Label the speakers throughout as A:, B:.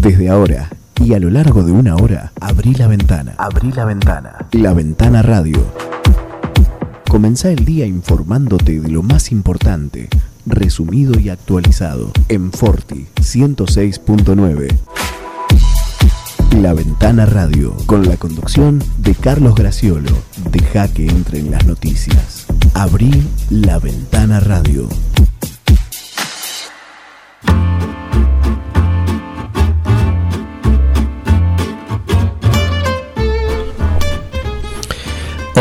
A: Desde ahora y a lo largo de una hora, abrí la ventana. Abrí la ventana. La Ventana Radio. Comenzá el día informándote de lo más importante, resumido y actualizado, en Forti 106.9. La Ventana Radio, con la conducción de Carlos Graciolo. Deja que entren las noticias. Abrí la Ventana Radio.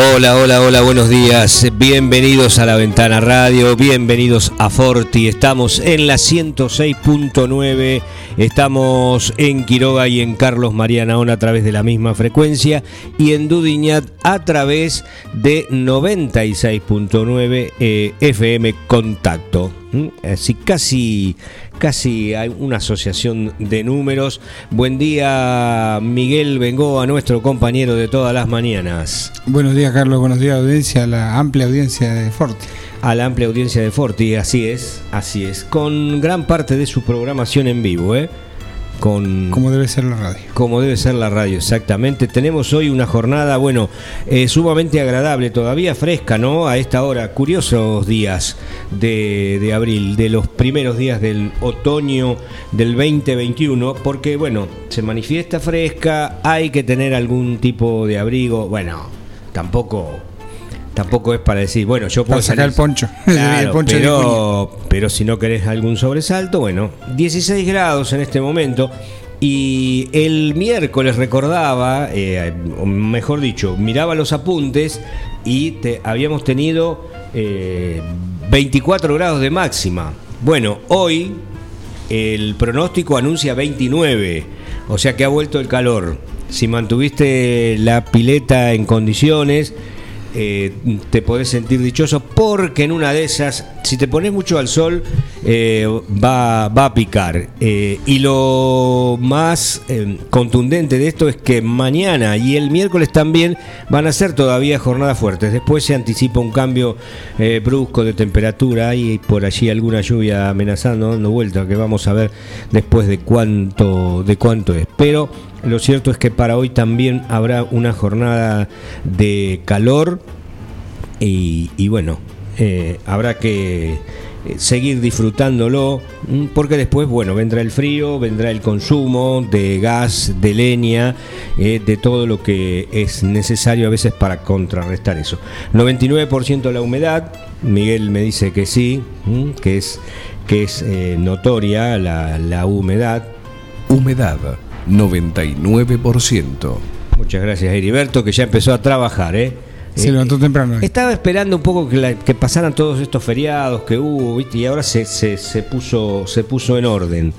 B: Hola, hola, hola, buenos días. Bienvenidos a la Ventana Radio, bienvenidos a Forti. Estamos en la 106.9, estamos en Quiroga y en Carlos Marianaón a través de la misma frecuencia y en Dudiñat a través de 96.9 eh, FM Contacto. ¿Mm? Así casi casi hay una asociación de números. Buen día, Miguel Bengoa, nuestro compañero de todas las mañanas.
C: Buenos días, Carlos. Buenos días, audiencia, a la amplia audiencia de Forti.
B: A la amplia audiencia de Forti, así es, así es. Con gran parte de su programación en vivo, ¿eh?
C: Con, como debe ser la radio.
B: Como debe ser la radio, exactamente. Tenemos hoy una jornada, bueno, eh, sumamente agradable, todavía fresca, ¿no? A esta hora, curiosos días de, de, abril, de los primeros días del otoño del 2021, porque, bueno, se manifiesta fresca, hay que tener algún tipo de abrigo, bueno, tampoco tampoco es para decir, bueno, yo puedo
C: sacar el poncho.
B: el poncho pero, pero si no querés algún sobresalto, bueno, 16 grados en este momento. Y el miércoles recordaba, eh, mejor dicho, miraba los apuntes y te, habíamos tenido 24 eh, grados de máxima. Bueno, hoy el pronóstico anuncia 29, o sea que ha vuelto el calor. Si mantuviste la pileta en condiciones, eh, te podés sentir dichoso porque en una de esas, si te pones mucho al sol, eh, va, va, a picar. Eh, y lo más contundente de esto es que mañana y el miércoles también van a ser todavía jornadas fuertes. Después se anticipa un cambio brusco de temperatura y por allí alguna lluvia amenazando, dando vuelta, que vamos a ver después de cuánto, de cuánto es. Pero lo cierto es que para hoy también habrá una jornada de calor y, bueno, eh, habrá que eh, seguir disfrutándolo porque después bueno vendrá el frío vendrá el consumo de gas de leña eh, de todo lo que es necesario a veces para contrarrestar eso 99% la humedad Miguel me dice que sí que es que es notoria la, la humedad
A: humedad 99%.
B: Muchas gracias, Heriberto, que ya empezó a trabajar, ¿eh?
C: Se eh, levantó temprano.
B: Estaba esperando un poco que, que, pasaran todos estos feriados que hubo, ¿viste? Y ahora se, se, se puso, se puso en orden.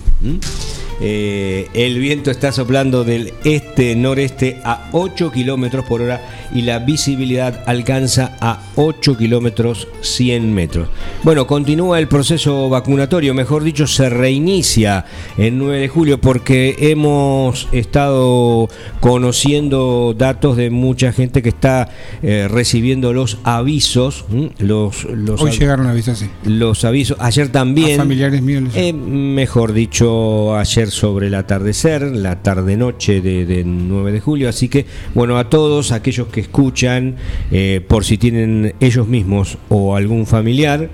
B: Eh, el viento está soplando del este-noreste a 8 kilómetros por hora y la visibilidad alcanza a 8 kilómetros 100 metros. Bueno, continúa el proceso vacunatorio, mejor dicho, se reinicia el 9 de julio porque hemos estado conociendo datos de mucha gente que está eh, recibiendo los avisos. Los, los
C: Hoy llegaron avisos, sí.
B: Los avisos, ayer también.
C: familiares míos.
B: Eh, mejor dicho, ayer sobre el atardecer, la tarde-noche de, 9 de julio. Así que, bueno, a todos aquellos que escuchan, eh, por si tienen ellos mismos o algún familiar,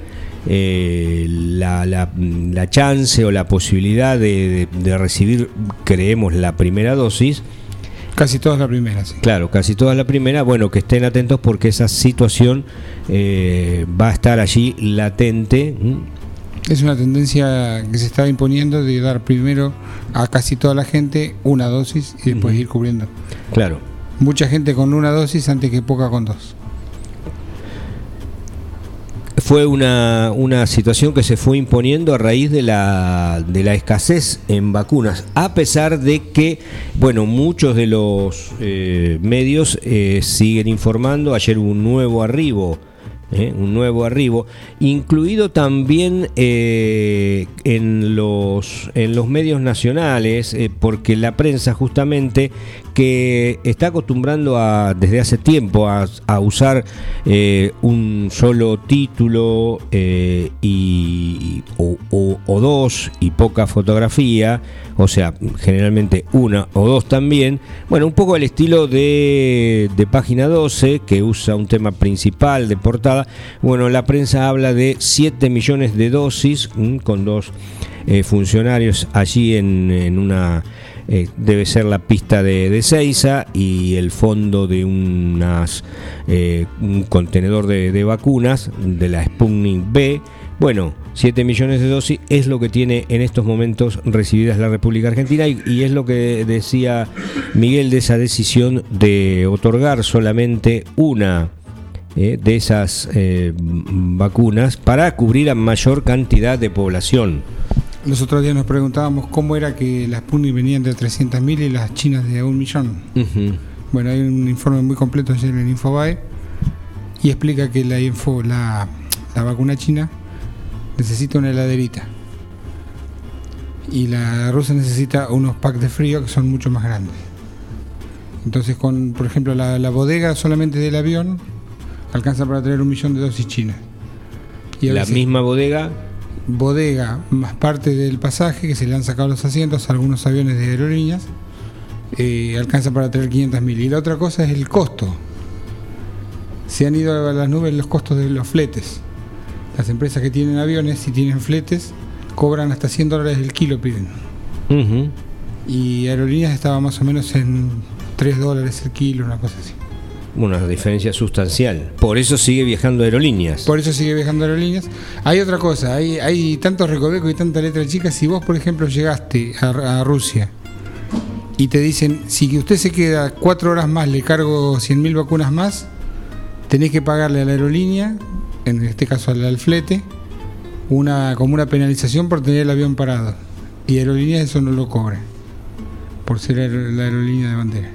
B: eh, la, la, chance o la posibilidad de, recibir, creemos, la primera dosis.
C: Casi todas la primera, sí.
B: Claro, casi todas la primera. Bueno, que estén atentos porque esa situación eh, va a estar allí latente.
C: Es una tendencia que se está imponiendo de dar primero a casi toda la gente una dosis y después ir cubriendo.
B: Claro.
C: Mucha gente con una dosis antes que poca con dos.
B: Fue una, una situación que se fue imponiendo a raíz de la, de la escasez en vacunas, a pesar de que, bueno, muchos de los eh, medios eh, siguen informando, ayer hubo un nuevo arribo ¿eh? un nuevo arribo, incluido también eh, en, los, en los medios nacionales, eh, porque la prensa justamente que está acostumbrando a, desde hace tiempo a, usar un solo título y, o dos y poca fotografía, o sea, generalmente una o dos también. Bueno, un poco al estilo de, de página 12, que usa un tema principal de portada. Bueno, la prensa habla de 7 millones de dosis, con dos eh, funcionarios allí en, una... Eh, debe ser la pista de, de Seiza y el fondo de unas, eh, un contenedor de, de vacunas de la Sputnik B. Bueno, 7 millones de dosis es lo que tiene en estos momentos recibidas la República Argentina y, es lo que decía Miguel de esa decisión de otorgar solamente una eh, de esas eh, vacunas para cubrir a mayor cantidad de población.
C: Los otros días nos preguntábamos cómo era que las Sputnik venían de 300.000 y las chinas de un millón. Bueno, hay un informe muy completo en el Infobae y explica que la, info, la, la vacuna china necesita una heladerita. Y la rusa necesita unos packs de frío que son mucho más grandes. Entonces, con, por ejemplo, la, bodega solamente del avión alcanza para tener un millón de dosis chinas.
B: Y la misma bodega.
C: Bodega más parte del pasaje que se le han sacado los asientos a algunos aviones de aerolíneas, eh, alcanza para tener 500 mil. Y la otra cosa es el costo. Se han ido a las nubes los costos de los fletes. Las empresas que tienen aviones, y tienen fletes, cobran hasta 100 dólares el kilo, piden. Y aerolíneas estaba más o menos en 3 dólares el kilo, una cosa así.
B: Una diferencia sustancial. Por eso sigue viajando aerolíneas.
C: Por eso sigue viajando aerolíneas. Hay otra cosa, hay, hay tantos recovecos y tanta letra chica. Si vos, por ejemplo, llegaste a, Rusia y te dicen, si usted se queda 4 horas más, le cargo 100.000 vacunas más, tenés que pagarle a la aerolínea en este caso al, flete, una, como una penalización por tener el avión parado. Y aerolíneas eso no lo cobra, por ser la aerolínea de bandera.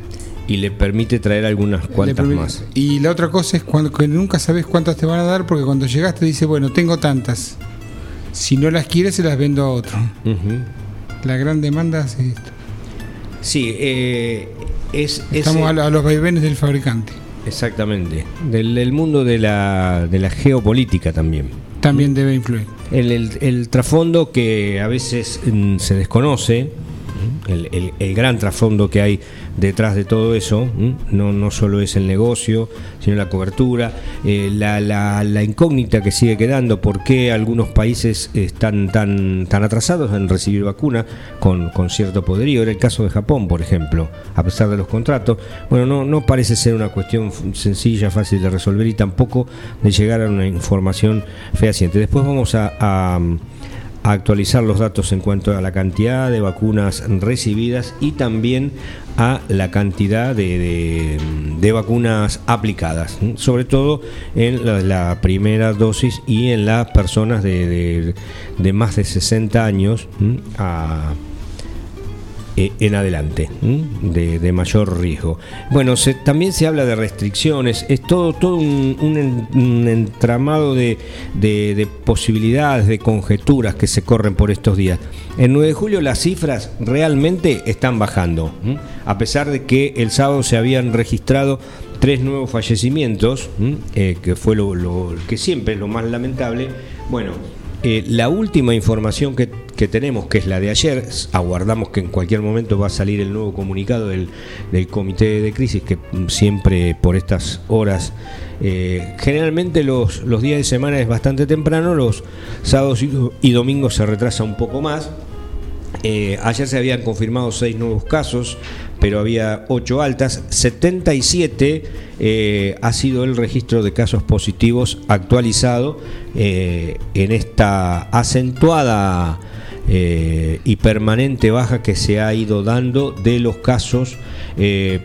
B: Y le permite traer algunas cuantas más.
C: Y la otra cosa es cuando, que nunca sabes cuántas te van a dar, porque cuando llegaste dice, bueno, tengo tantas. Si no las quieres, se las vendo a otro. La gran demanda es esto.
B: Sí, eh, es,
C: Estamos a, los vaivenes del fabricante.
B: Exactamente, del, mundo de la, de la, geopolítica también.
C: También debe influir.
B: El, el, trasfondo que a veces mm, se desconoce, el, el, gran trasfondo que hay detrás de todo eso, no, no solo es el negocio, sino la cobertura, eh, la, la, incógnita que sigue quedando, por qué algunos países están tan, tan atrasados en recibir vacuna con, con cierto poderío. Era el caso de Japón, por ejemplo, a pesar de los contratos. Bueno, no, no parece ser una cuestión sencilla, fácil de resolver y tampoco de llegar a una información fehaciente. Después vamos a actualizar los datos en cuanto a la cantidad de vacunas recibidas y también a la cantidad de, vacunas aplicadas, sobre todo en la, primera dosis y en las personas de, más de 60 años a eh, en adelante, de, mayor riesgo. Bueno, también se habla de restricciones, es todo, todo un, entramado de, posibilidades, de conjeturas que se corren por estos días. En 9 de julio las cifras realmente están bajando, a pesar de que el sábado se habían registrado tres nuevos fallecimientos, eh, que fue lo, que siempre es lo más lamentable. Bueno, eh, la última información que, tenemos, que es la de ayer, aguardamos que en cualquier momento va a salir el nuevo comunicado del, comité de crisis, que siempre por estas horas, eh, generalmente los, los, días de semana es bastante temprano, los sábados y, domingos se retrasa un poco más. Eh, ayer se habían confirmado seis nuevos casos, pero había 8 altas. 77 eh, ha sido el registro de casos positivos actualizado eh, en esta acentuada eh, y permanente baja que se ha ido dando de los casos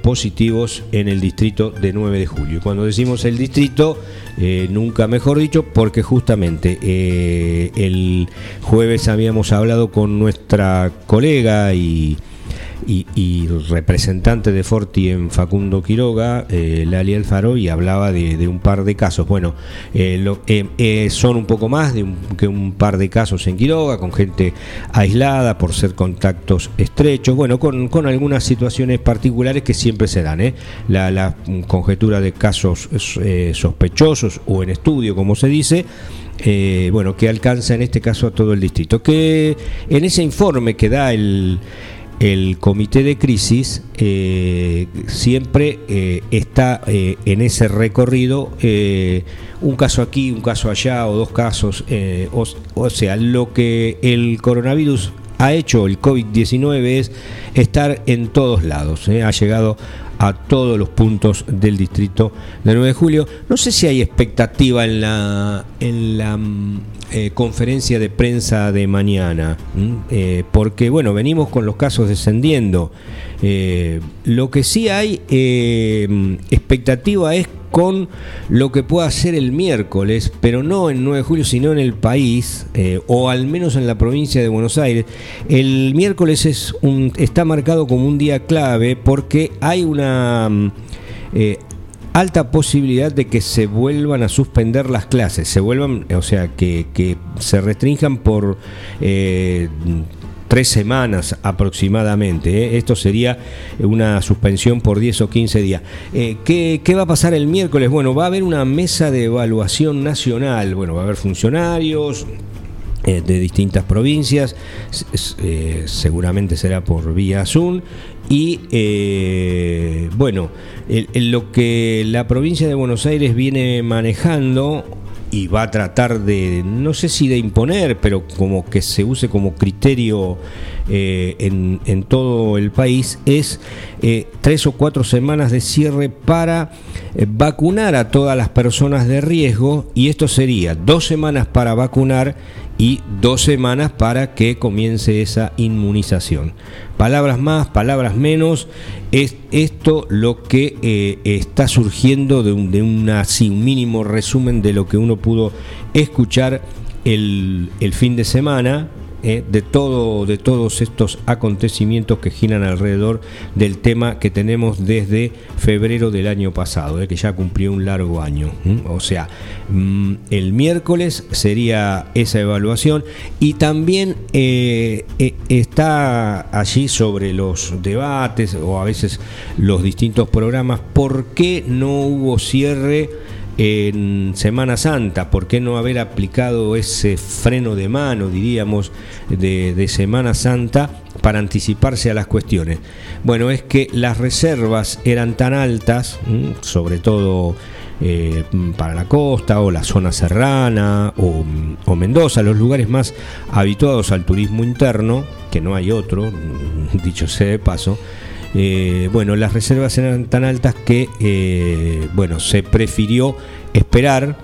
B: positivos en el distrito de 9 de julio. Cuando decimos el distrito, nunca mejor dicho, porque justamente el jueves habíamos hablado con nuestra colega y y, representante de Forti en Facundo Quiroga, eh, Lali Alfaro, y hablaba de, un par de casos. Bueno, eh, eh, eh, son un poco más que un par de casos en Quiroga, con gente aislada por ser contactos estrechos, bueno, con, algunas situaciones particulares que siempre se dan. La, conjetura de casos sospechosos o en estudio, como se dice, bueno, que alcanza en este caso a todo el distrito. Que en ese informe que da el, el comité de crisis eh, siempre eh, está en ese recorrido un caso aquí, un caso allá o dos casos. O, sea, lo que el coronavirus ha hecho, el COVID-19, es estar en todos lados. Ha llegado a todos los puntos del distrito de 9 de julio. No sé si hay expectativa en la, en la eh, conferencia de prensa de mañana, eh, porque bueno, venimos con los casos descendiendo. Eh, lo que sí hay expectativa es con lo que pueda hacer el miércoles, pero no en 9 de julio, sino en el país, o al menos en la provincia de Buenos Aires. El miércoles es un, está marcado como un día clave porque hay una... Mm, alta posibilidad de que se vuelvan a suspender las clases, se vuelvan, o sea, que, se restrinjan por eh, tres semanas aproximadamente. ¿eh? Esto sería una suspensión por 10 o 15 días. Eh, ¿qué, ¿qué, va a pasar el miércoles? Bueno, va a haber una mesa de evaluación nacional, bueno, va a haber funcionarios, de distintas provincias, seguramente será por vía Zoom, y eh, bueno, lo que la provincia de Buenos Aires viene manejando y va a tratar de, no sé si de imponer, pero como que se use como criterio eh, en, todo el país, es eh, tres o cuatro semanas de cierre para vacunar a todas las personas de riesgo y esto sería dos semanas para vacunar y dos semanas para que comience esa inmunización. Palabras más, palabras menos, es esto lo que eh, está surgiendo de, un, de una, un mínimo resumen de lo que uno pudo escuchar el, el fin de semana eh, de, todo, de todos estos acontecimientos que giran alrededor del tema que tenemos desde febrero del año pasado, eh, que ya cumplió un largo año. O sea, mm, el miércoles sería esa evaluación y también eh, está allí sobre los debates o a veces los distintos programas, ¿por qué no hubo cierre? En Semana Santa, ¿por qué no haber aplicado ese freno de mano, diríamos, de, Semana Santa para anticiparse a las cuestiones? Bueno, es que las reservas eran tan altas, sobre todo eh, para la costa o la zona serrana o, o, Mendoza, los lugares más habituados al turismo interno, que no hay otro, dicho sea de paso, eh, bueno, las reservas eran tan altas que, eh, bueno, se prefirió esperar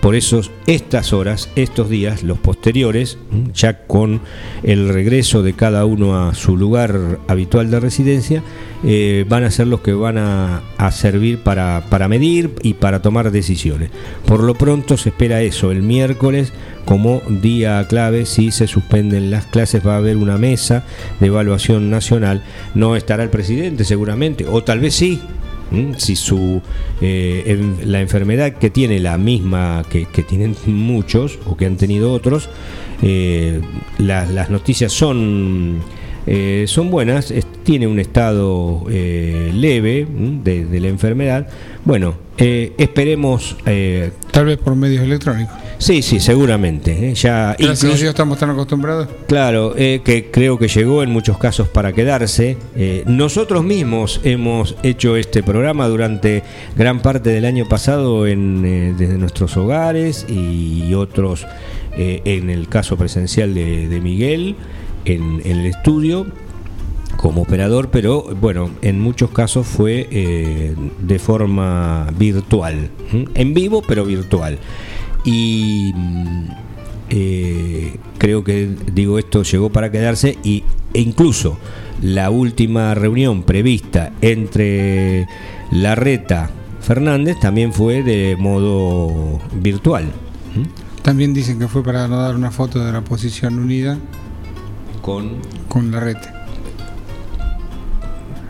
B: por eso estas horas, estos días, los posteriores, ya con el regreso de cada uno a su lugar habitual de residencia, eh, van a ser los que van a, servir para, para, medir y para tomar decisiones. Por lo pronto se espera eso, el miércoles como día clave, si se suspenden las clases va a haber una mesa de evaluación nacional, no estará el presidente seguramente, o tal vez sí, si su eh, la enfermedad que tiene la misma que, tienen muchos o que han tenido otros, eh, las noticias son eh, son buenas, tiene un estado leve de, la enfermedad. Bueno, esperemos.
C: Tal vez por medios electrónicos.
B: Sí, sí, seguramente. ¿eh? Ya
C: Gracias estamos tan acostumbrados.
B: Claro, eh, que creo que llegó en muchos casos para quedarse. Eh, nosotros mismos hemos hecho este programa durante gran parte del año pasado en, desde nuestros hogares y otros en el caso presencial de, Miguel en, el estudio como operador, pero bueno, en muchos casos fue de forma virtual, en vivo pero virtual. Y mm, eh, creo que digo esto llegó para quedarse y, e incluso la última reunión prevista entre Larreta Fernández también fue de modo virtual.
C: También dicen que fue para no dar una foto de la posición unida
B: con,
C: con Larreta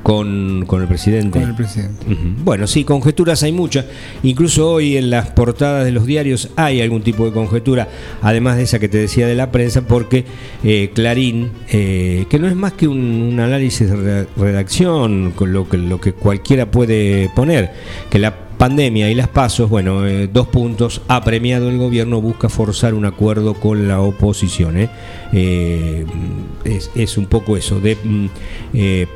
B: con, con el presidente.
C: Con el presidente.
B: Bueno, sí, conjeturas hay muchas. Incluso hoy en las portadas de los diarios hay algún tipo de conjetura, además de esa que te decía de la prensa, porque eh, Clarín, eh, que no es más que un, análisis de redacción, con lo que, lo que cualquiera puede poner, que la pandemia y las pasos, bueno, eh, dos puntos, ha premiado el gobierno, busca forzar un acuerdo con la oposición. ¿eh? Eh, es, es, un poco eso, de mm,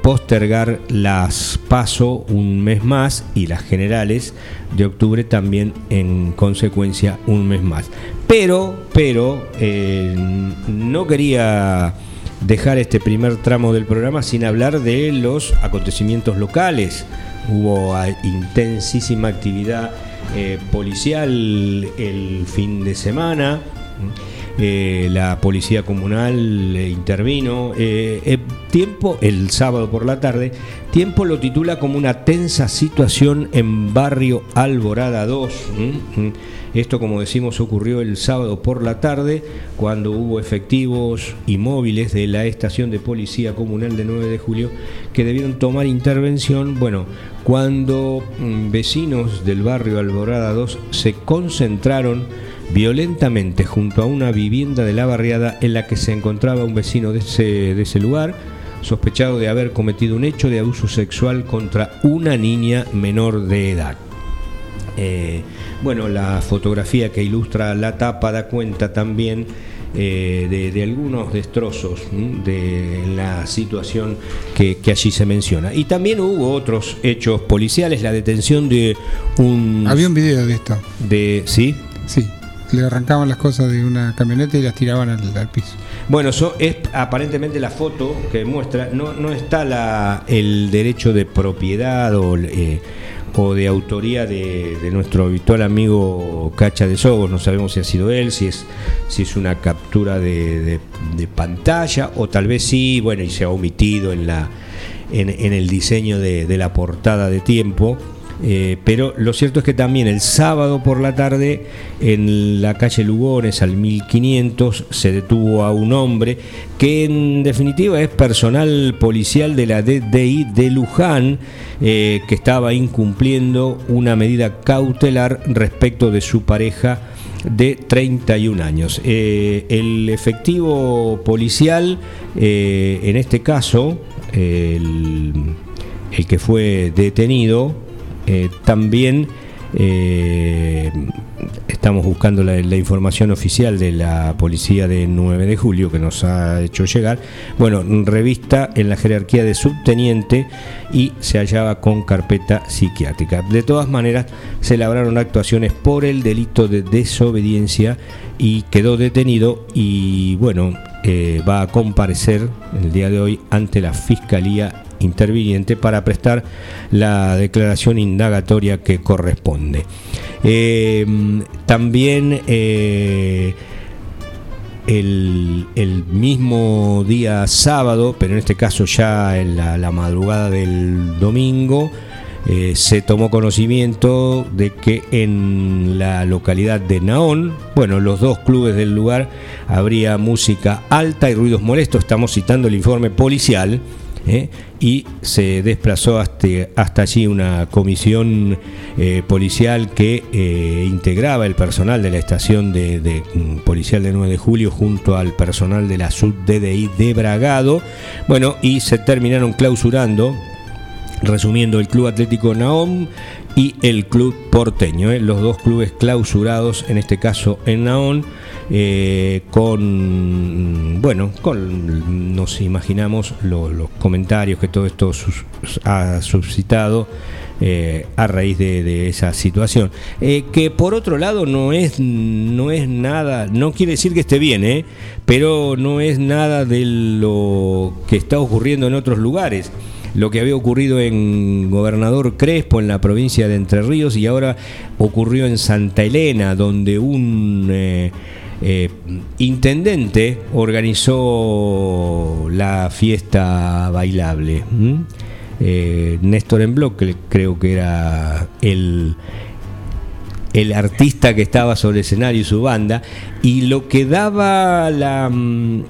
B: postergar las pasos un mes más y las generales de octubre también en consecuencia un mes más. Pero, pero, no quería dejar este primer tramo del programa sin hablar de los acontecimientos locales hubo intensísima actividad eh, policial el fin de semana. Eh, la policía comunal eh, intervino. tiempo, el sábado por la tarde, Tiempo lo titula como una tensa situación en barrio Alborada 2. Esto, como decimos, ocurrió el sábado por la tarde, cuando hubo efectivos y móviles de la estación de policía comunal de 9 de julio que debieron tomar intervención. Bueno, cuando mm, vecinos del barrio Alborada 2 se concentraron violentamente junto a una vivienda de la barriada en la que se encontraba un vecino de ese, de ese lugar, sospechado de haber cometido un hecho de abuso sexual contra una niña menor de edad. Eh, bueno, la fotografía que ilustra la tapa da cuenta también eh, de, algunos destrozos de la situación que, allí se menciona. Y también hubo otros hechos policiales, la detención de un...
C: Había un video de esto.
B: De, ¿Sí?
C: Sí, le arrancaban las cosas de una camioneta y las tiraban al, piso.
B: Bueno, eso es aparentemente la foto que muestra, no, no está la, el derecho de propiedad o... Eh, o de autoría de, nuestro habitual amigo Cacha de Sogos, no sabemos si ha sido él, si es, si es una captura de, pantalla o tal vez sí, bueno, y se ha omitido en, la, en el diseño de, la portada de tiempo. Eh, pero lo cierto es que también el sábado por la tarde en la calle Lugones al 1500 se detuvo a un hombre que en definitiva es personal policial de la DDI de Luján eh, que estaba incumpliendo una medida cautelar respecto de su pareja de 31 años. Eh, el efectivo policial, en este caso, el, el que fue detenido, eh, también eh, estamos buscando la, información oficial de la policía de 9 de julio que nos ha hecho llegar. Bueno, revista en la jerarquía de subteniente y se hallaba con carpeta psiquiátrica. De todas maneras, se labraron actuaciones por el delito de desobediencia y quedó detenido y bueno, eh, va a comparecer el día de hoy ante la Fiscalía interviniente para prestar la declaración indagatoria que corresponde. Eh, también eh, el, mismo día sábado, pero en este caso ya en la, madrugada del domingo, eh, se tomó conocimiento de que en la localidad de Naón, bueno, los dos clubes del lugar, habría música alta y ruidos molestos, estamos citando el informe policial, ¿eh? Y se desplazó hasta, hasta allí una comisión eh, policial que eh, integraba el personal de la estación de, mm, policial de 9 de julio junto al personal de la SUD-DDI de Bragado. Bueno, y se terminaron clausurando resumiendo el Club Atlético Naom y el Club Porteño, los dos clubes clausurados, en este caso en Naón, eh, con, bueno, con, nos imaginamos los comentarios que todo esto ha suscitado eh, a raíz de, esa situación. Eh, que por otro lado no es, no es nada, no quiere decir que esté bien, pero no es nada de lo que está ocurriendo en otros lugares lo que había ocurrido en Gobernador Crespo, en la provincia de Entre Ríos, y ahora ocurrió en Santa Elena, donde un eh, intendente organizó la fiesta bailable. Eh, Néstor Embloc, creo que era el, el artista que estaba sobre el escenario y su banda, y lo que daba la, mm,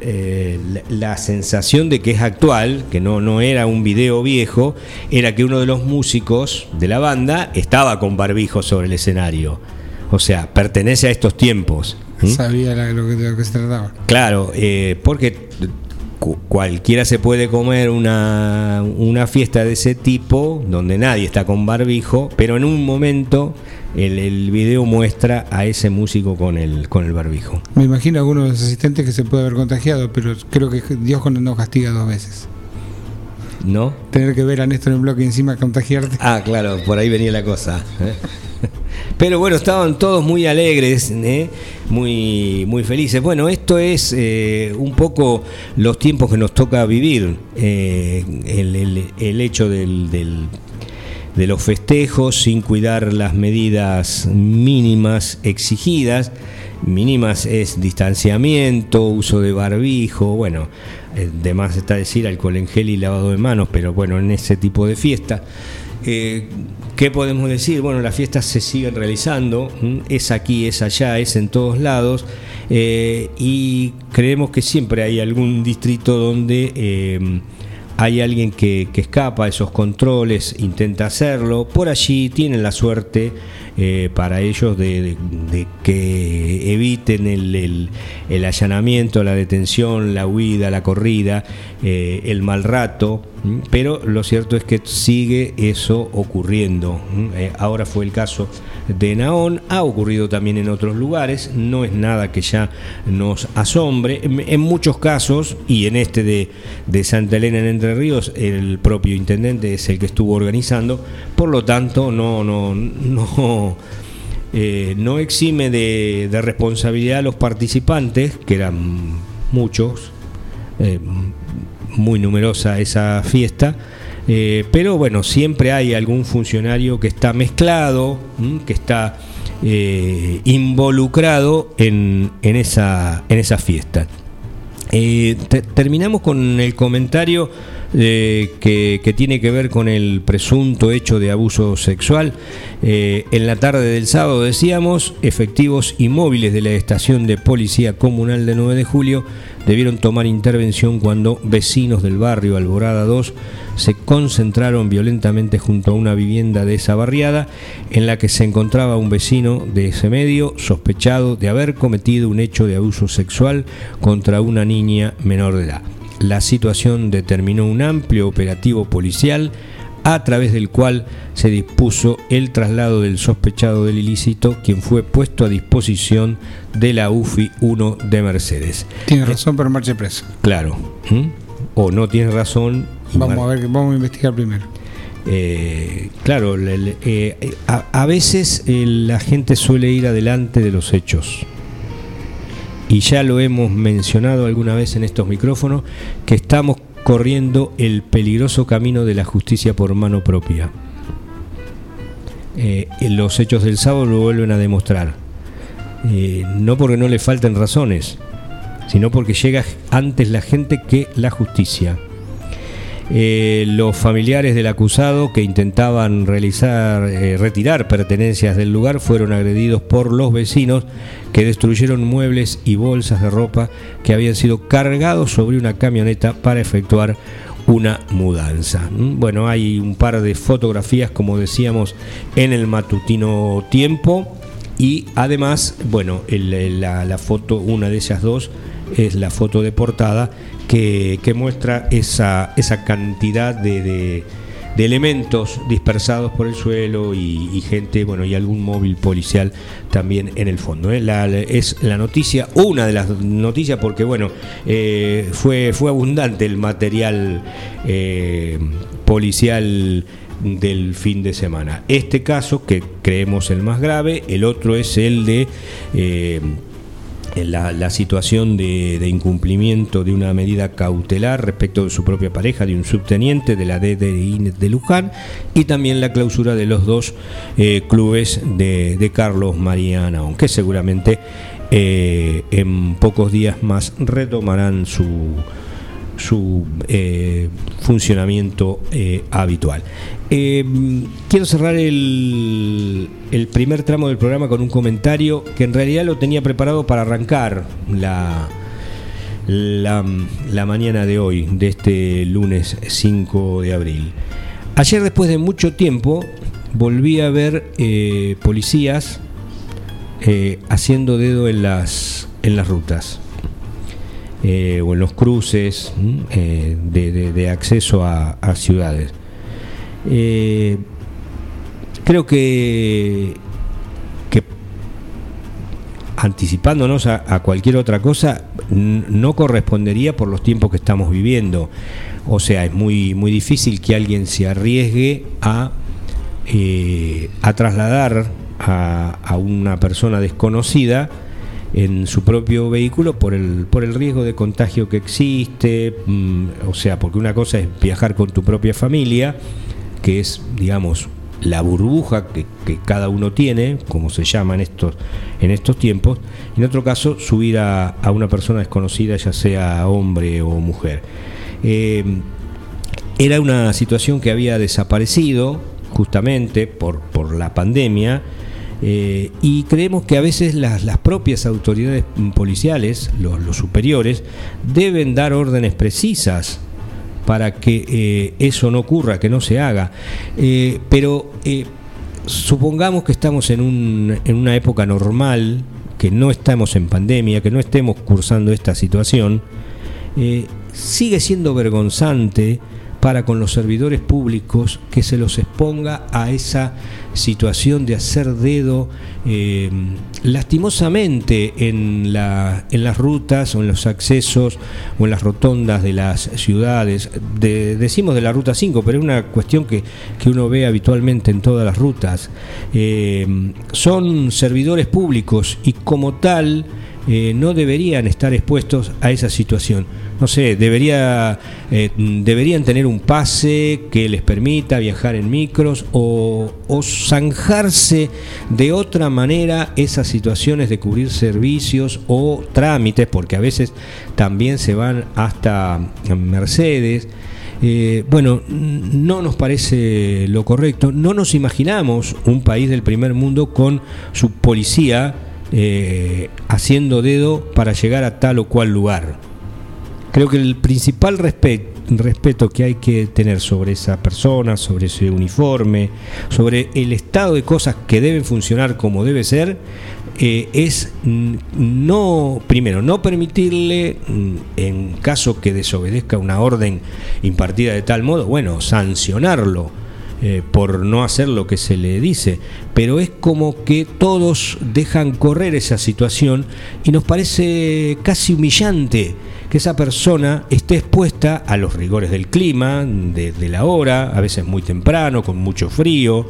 B: eh, la, sensación de que es actual, que no, no era un video viejo, era que uno de los músicos de la banda estaba con barbijo sobre el escenario. O sea, pertenece a estos tiempos.
C: ¿Mm? Sabía lo que, de lo que se trataba.
B: Claro, eh, porque cualquiera se puede comer una, una fiesta de ese tipo, donde nadie está con barbijo, pero en un momento el, el, video muestra a ese músico con el, con el barbijo.
C: Me imagino a algunos de los asistentes que se puede haber contagiado, pero creo que Dios no castiga dos veces.
B: ¿No?
C: Tener que ver a Néstor en bloque encima contagiarte.
B: Ah, claro, por ahí venía la cosa. ¿eh? Pero bueno, estaban todos muy alegres, ¿eh? muy, muy felices. Bueno, esto es eh, un poco los tiempos que nos toca vivir. el, hecho del, de los festejos sin cuidar las medidas mínimas exigidas. Mínimas es distanciamiento, uso de barbijo, bueno, de más está decir alcohol en gel y lavado de manos, pero bueno, en ese tipo de fiesta. Eh, ¿Qué podemos decir? Bueno, las fiestas se siguen realizando, es aquí, es allá, es en todos lados, eh, y creemos que siempre hay algún distrito donde eh, hay alguien que, escapa a esos controles, intenta hacerlo, por allí tienen la suerte eh, para ellos de, que eviten el, allanamiento, la detención, la huida, la corrida, eh, el mal rato, pero lo cierto es que sigue eso ocurriendo. Eh, ahora fue el caso de Naón, ha ocurrido también en otros lugares, no es nada que ya nos asombre. En, muchos casos, y en este de, de, Santa Elena en Entre Ríos, el propio intendente es el que estuvo organizando, por lo tanto no, no, no, eh, no exime de, responsabilidad a los participantes, que eran muchos, eh, muy numerosa esa fiesta eh, pero bueno, siempre hay algún funcionario que está mezclado, que está eh, involucrado en, esa, en esa fiesta. Eh, terminamos con el comentario que, tiene que ver con el presunto hecho de abuso sexual. en la tarde del sábado decíamos, efectivos inmóviles de la estación de policía comunal de 9 de julio debieron tomar intervención cuando vecinos del barrio Alborada 2 se concentraron violentamente junto a una vivienda de esa barriada en la que se encontraba un vecino de ese medio sospechado de haber cometido un hecho de abuso sexual contra una niña menor de edad. La situación determinó un amplio operativo policial a través del cual se dispuso el traslado del sospechado del ilícito, quien fue puesto a disposición de la UFI 1 de Mercedes.
C: Tiene razón, pero marche preso.
B: Claro. O no tiene razón.
C: Vamos a ver, vamos a investigar primero.
B: Eh, claro, eh, a, veces eh, la gente suele ir adelante de los hechos. Y ya lo hemos mencionado alguna vez en estos micrófonos, que estamos corriendo el peligroso camino de la justicia por mano propia. Los hechos del sábado lo vuelven a demostrar. No porque no le falten razones, sino porque llega antes la gente que la justicia. Eh, los familiares del acusado que intentaban realizar, eh, retirar pertenencias del lugar fueron agredidos por los vecinos que destruyeron muebles y bolsas de ropa que habían sido cargados sobre una camioneta para efectuar una mudanza. ¿Mm? Bueno, hay un par de fotografías, como decíamos, en el matutino tiempo y además, bueno, la, foto, una de esas dos, es la foto de portada que, muestra esa, esa cantidad de, elementos dispersados por el suelo y, gente, bueno, y algún móvil policial también en el fondo. ¿eh? es la noticia, una de las noticias, porque bueno, eh, fue, fue abundante el material eh, policial del fin de semana. Este caso, que creemos el más grave, el otro es el de eh, la, situación de, incumplimiento de una medida cautelar respecto de su propia pareja, de un subteniente de la DDI de Luján, y también la clausura de los dos eh, clubes de, Carlos Mariana, aunque seguramente eh, en pocos días más retomarán su su eh, funcionamiento eh, habitual. Eh, quiero cerrar el, primer tramo del programa con un comentario que en realidad lo tenía preparado para arrancar la, la, la mañana de hoy, de este lunes 5 de abril. Ayer después de mucho tiempo volví a ver policías haciendo dedo en las, en las rutas. O en los cruces de, acceso a, ciudades. creo que, que anticipándonos a, cualquier otra cosa, no correspondería por los tiempos que estamos viviendo. O sea, es muy, muy difícil que alguien se arriesgue eh, a trasladar a, una persona desconocida en su propio vehículo por el, por el riesgo de contagio que existe. Mm, o sea, porque una cosa es viajar con tu propia familia, que es, digamos, la burbuja que, cada uno tiene, como se llama en estos, en estos tiempos, en otro caso subir a, una persona desconocida, ya sea hombre o mujer. Eh, era una situación que había desaparecido justamente por, por la pandemia. Eh, y creemos que a veces las, las propias autoridades policiales, los, superiores, deben dar órdenes precisas para que eh, eso no ocurra, que no se haga. Eh, pero supongamos que estamos en, un, en una época normal, que no estamos en pandemia, que no estemos cursando esta situación, sigue siendo vergonzante para con los servidores públicos que se los exponga a esa situación de hacer dedo eh, lastimosamente en, la, en las rutas o en los accesos o en las rotondas de las ciudades. decimos de la ruta 5, pero es una cuestión que, uno ve habitualmente en todas las rutas. Eh, son servidores públicos y como tal eh, no deberían estar expuestos a esa situación. No sé, debería, eh, deberían tener un pase que les permita viajar en micros o, zanjarse de otra manera esas situaciones de cubrir servicios o trámites, porque a veces también se van hasta Mercedes. Eh, bueno, no nos parece lo correcto, no nos imaginamos un país del primer mundo con su policía eh, haciendo dedo para llegar a tal o cual lugar. Creo que el principal respeto que hay que tener sobre esa persona, sobre ese uniforme, sobre el estado de cosas que deben funcionar como debe ser, eh, es no, primero, no permitirle, mm, en caso que desobedezca una orden impartida de tal modo, bueno, sancionarlo eh, por no hacer lo que se le dice, pero es como que todos dejan correr esa situación y nos parece casi humillante que esa persona esté expuesta a los rigores del clima, de, la hora, a veces muy temprano, con mucho frío,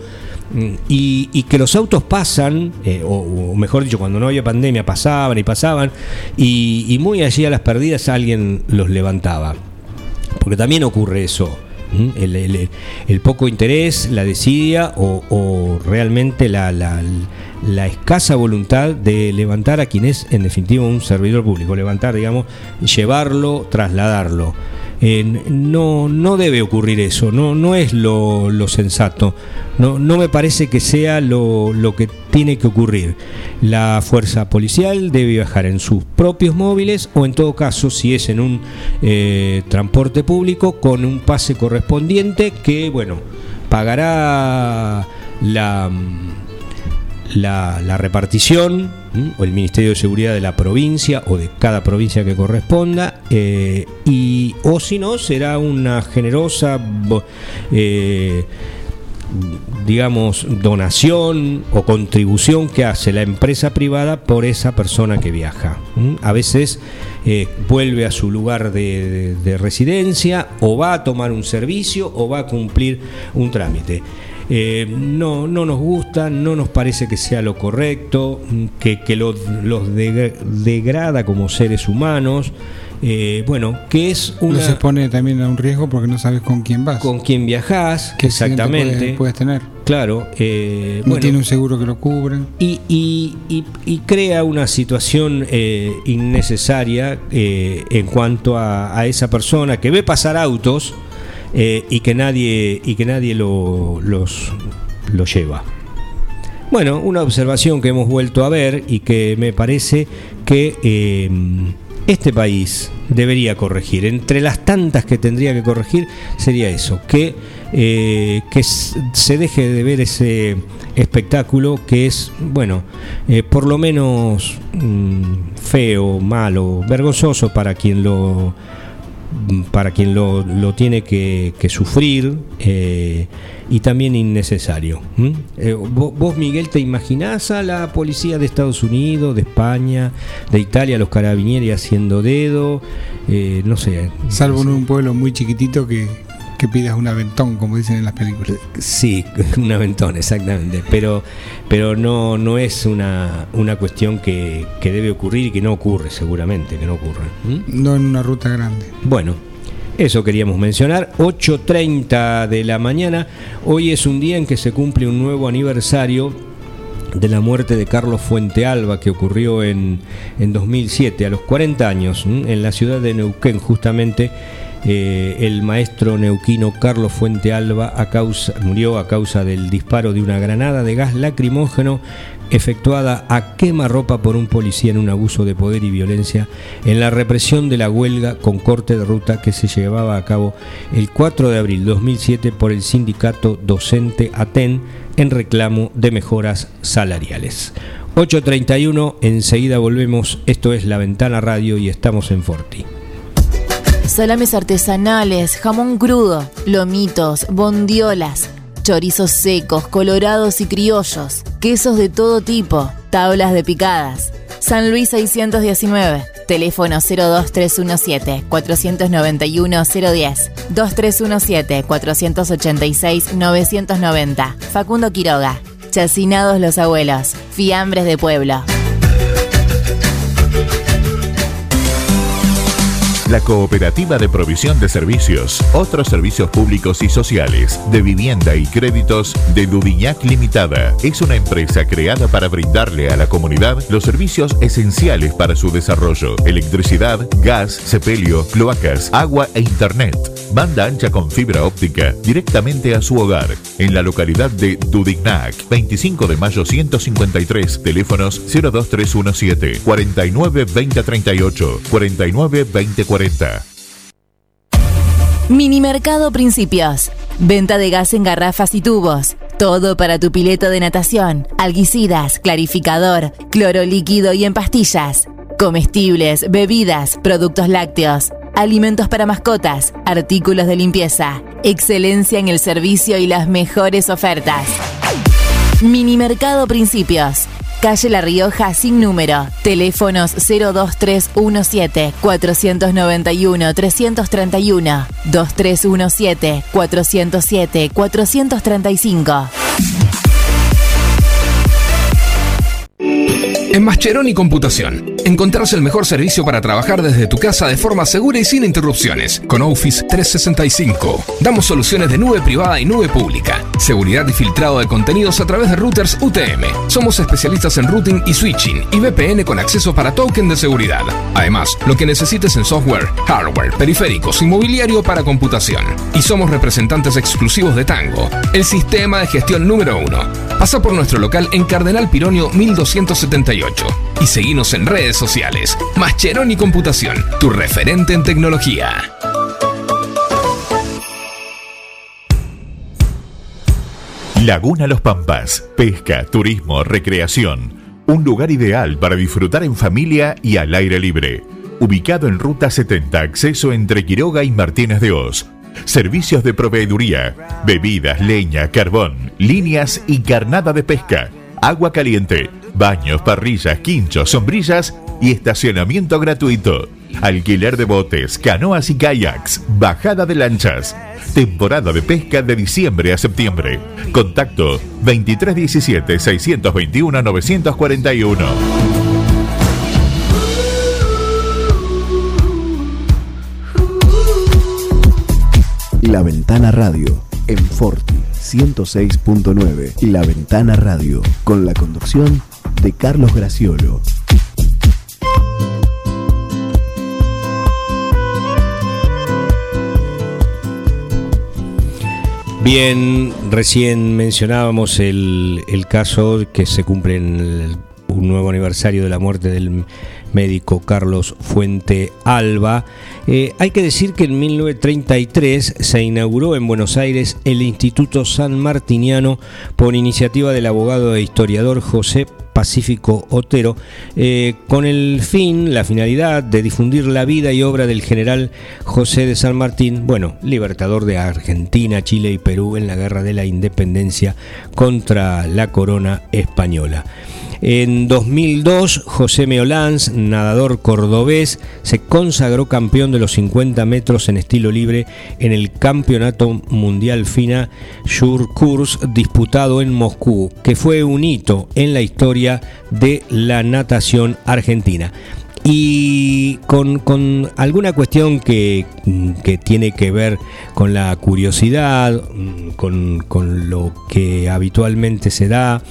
B: mm, y, que los autos pasan, eh, o, mejor dicho, cuando no había pandemia pasaban y pasaban, y, y muy allí a las perdidas alguien los levantaba. Porque también ocurre eso el, poco interés, la desidia o, realmente la, la, escasa voluntad de levantar a quien es en definitiva un servidor público, levantar, digamos, llevarlo, trasladarlo. No, no debe ocurrir eso, no, no es lo, lo sensato, no, no me parece que sea lo, lo que tiene que ocurrir. La fuerza policial debe viajar en sus propios móviles o en todo caso, si es en un eh, transporte público, con un pase correspondiente que, bueno, pagará la, la, repartición o el Ministerio de Seguridad de la provincia o de cada provincia que corresponda eh, y o si no será una generosa eh, digamos, donación o contribución que hace la empresa privada por esa persona que viaja. A veces eh, vuelve a su lugar de, residencia o va a tomar un servicio o va a cumplir un trámite. Eh, no, no nos gusta, no nos parece que sea lo correcto, que, que los, degrada como seres humanos. Eh, bueno, que es una...
C: se pone también a un riesgo porque no sabes con quién vas.
B: Con quién viajas, exactamente.
C: Puedes, tener.
B: Claro.
C: Eh, no tiene un seguro que lo cubra.
B: Y, y, crea una situación eh, innecesaria en cuanto a, esa persona que ve pasar autos y que nadie, y que nadie lo, los, lo lleva. Bueno, una observación que hemos vuelto a ver y que me parece que este país debería corregir. Entre las tantas que tendría que corregir sería eso, que, eh, que se deje de ver ese espectáculo que es, bueno, eh, por lo menos mm, feo, malo, vergonzoso para quien lo para quien lo, tiene que, sufrir eh, y también innecesario. Eh, vos, Miguel, te imaginás a la policía de Estados Unidos, de España, de Italia, los carabinieri haciendo dedo? Eh, no sé.
C: Salvo en un pueblo muy chiquitito que, que pidas un aventón, como dicen en las películas.
B: Sí, un aventón, exactamente. Pero, pero no, no es una, una cuestión que, debe ocurrir y que no ocurre, seguramente, que no ocurre.
C: No en una ruta grande.
B: Bueno, eso queríamos mencionar. 8.30 de la mañana. Hoy es un día en que se cumple un nuevo aniversario de la muerte de Carlos Fuentealba que ocurrió en, en 2007, a los 40 años, en la ciudad de Neuquén, justamente eh, el maestro neuquino Carlos Fuente Alba murió a causa del disparo de una granada de gas lacrimógeno efectuada a quemarropa por un policía en un abuso de poder y violencia en la represión de la huelga con corte de ruta que se llevaba a cabo el 4 de abril de 2007 por el sindicato docente ATEN en reclamo de mejoras salariales. 8.31, enseguida volvemos, esto es La Ventana Radio y estamos en Forti
D: salames artesanales, jamón crudo, lomitos, bondiolas, chorizos secos, colorados y criollos, quesos de todo tipo, tablas de picadas. San Luis 619, teléfono 02317 491 010, 2317 486 990. Facundo Quiroga, Chacinados los Abuelos, Fiambres de Pueblo.
E: La Cooperativa de Provisión de Servicios, otros servicios públicos y sociales, de vivienda y créditos de Dudignac Limitada. Es una empresa creada para brindarle a la comunidad los servicios esenciales para su desarrollo: electricidad, gas, sepelio, cloacas, agua e internet. Banda ancha con fibra óptica directamente a su hogar en la localidad de Dudignac, 25 de mayo 153, teléfonos 02317 49 2038 49 2040.
D: Mini Mercado Principios. Venta de gas en garrafas y tubos. Todo para tu pileto de natación, alguicidas, clarificador, cloro líquido y en pastillas. Comestibles, bebidas, productos lácteos, alimentos para mascotas, artículos de limpieza. Excelencia en el servicio y las mejores ofertas. Mini Mercado Principios. Calle La Rioja sin número. Teléfonos 02317 491 331 2317 407 435.
F: En Mascheroni Computación, encontrarás el mejor servicio para trabajar desde tu casa de forma segura y sin interrupciones. Con Office 365, damos soluciones de nube privada y nube pública, seguridad y filtrado de contenidos a través de routers UTM. Somos especialistas en routing y switching y VPN con acceso para token de seguridad. Además, lo que necesites en software, hardware, periféricos y mobiliario para computación. Y somos representantes exclusivos de Tango, el sistema de gestión número uno. Pasa por nuestro local en Cardenal Pironio 1278 y seguimos en redes sociales. Mascheroni Computación, tu referente en tecnología.
E: Laguna Los Pampas, pesca, turismo, recreación. Un lugar ideal para disfrutar en familia y al aire libre. Ubicado en Ruta 70, acceso entre Quiroga y Martínez de Oz. Servicios de proveeduría, bebidas, leña, carbón, líneas y carnada de pesca, agua caliente baños, parrillas, quinchos, sombrillas y estacionamiento gratuito. Alquiler de botes, canoas y kayaks, bajada de lanchas. Temporada de pesca de diciembre a septiembre. Contacto 2317 621 941.
A: La Ventana Radio en Forti 106.9. La Ventana Radio con la conducción de Carlos Graciolo.
B: Bien, recién mencionábamos el, caso que se cumple en un nuevo aniversario de la muerte del médico Carlos Fuente Alba. Eh, hay que decir que en 1933 se inauguró en Buenos Aires el Instituto San Martiniano por iniciativa del abogado e historiador José Pacífico Otero, eh, con el fin, la finalidad de difundir la vida y obra del general José de San Martín, bueno, libertador de Argentina, Chile y Perú en la Guerra de la Independencia contra la corona española. En 2002, José Meolans, nadador cordobés, se consagró campeón de los 50 metros en estilo libre en el Campeonato Mundial FINA Kurs disputado en Moscú, que fue un hito en la historia de la natación argentina y con, alguna cuestión que, tiene que ver con la curiosidad, con, lo que habitualmente se da.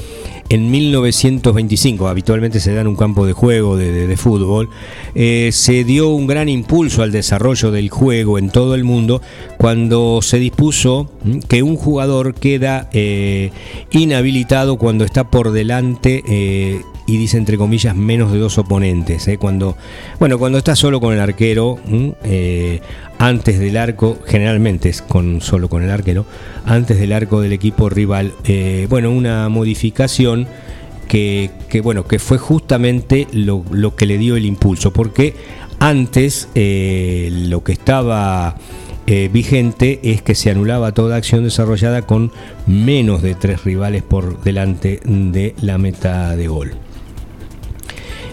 B: En 1925, habitualmente se da en un campo de juego de, fútbol, eh, se dio un gran impulso al desarrollo del juego en todo el mundo cuando se dispuso que un jugador queda eh, inhabilitado cuando está por delante eh, y dice entre comillas menos de dos oponentes. ¿eh? Cuando, bueno, cuando está solo con el arquero, eh, antes del arco, generalmente es con, solo con el arquero, antes del arco del equipo rival. Eh, bueno, una modificación que, bueno, que fue justamente lo, lo, que le dio el impulso, porque antes lo que estaba vigente es que se anulaba toda acción desarrollada con menos de tres rivales por delante de la meta de gol.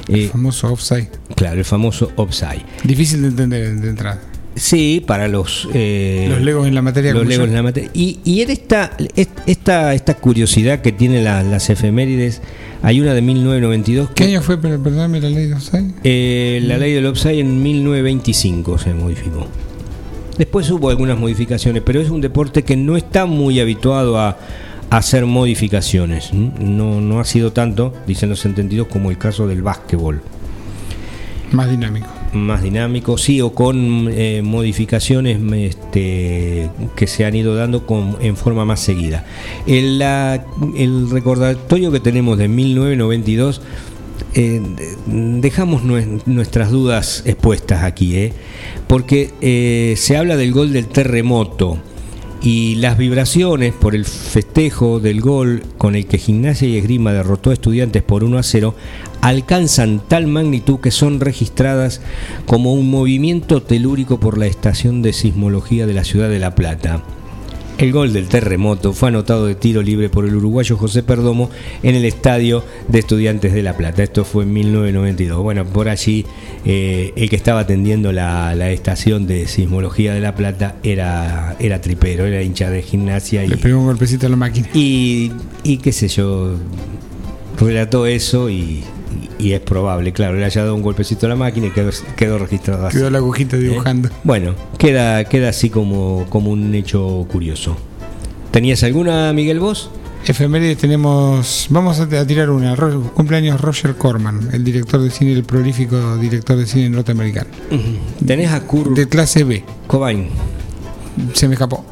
C: El eh, famoso offside.
B: Claro, el famoso offside.
C: Difícil de entender de entrada.
B: Sí, para los...
C: Eh, los legos en la materia.
B: Los legos en la materia. Y, y en esta, esta, esta curiosidad que tienen las efemérides, hay una de 1992.
C: ¿Qué año fue, perdóname, la ley del offside?
B: Eh, la ley del offside en 1925 se modificó. Después hubo algunas modificaciones, pero es un deporte que no está muy habituado a hacer modificaciones. No, no ha sido tanto, dicen los entendidos, como el caso del básquetbol.
C: Más dinámico.
B: Más dinámico, sí, o con eh, modificaciones este, que se han ido dando con, en forma más seguida. El, el recordatorio que tenemos de 1992 eh, dejamos nuestras dudas expuestas aquí, ¿eh? porque eh, se habla del gol del terremoto y las vibraciones por el festejo del gol con el que Gimnasia y Esgrima derrotó a Estudiantes por 1 a 0 alcanzan tal magnitud que son registradas como un movimiento telúrico por la estación de sismología de la ciudad de La Plata. El gol del terremoto fue anotado de tiro libre por el uruguayo José Perdomo en el estadio de Estudiantes de La Plata. Esto fue en 1992. Bueno, por allí eh, el que estaba atendiendo la, estación de sismología de La Plata era, era tripero, era hincha de gimnasia.
C: Y, Le pegó un golpecito a la máquina.
B: Y, y qué sé yo, relató eso y, y es probable, claro, le haya dado un golpecito a la máquina y quedó, quedó registrado así.
C: Quedó la agujita ¿Eh? dibujando.
B: Bueno, queda, queda así como, como un hecho curioso. ¿Tenías alguna, Miguel, vos?
C: Efemérides tenemos. Vamos a, tirar una. cumpleaños Roger Corman, el director de cine, el prolífico director de cine norteamericano.
B: Tenés a Kurt.
C: De clase B.
B: Cobain.
C: Se me escapó.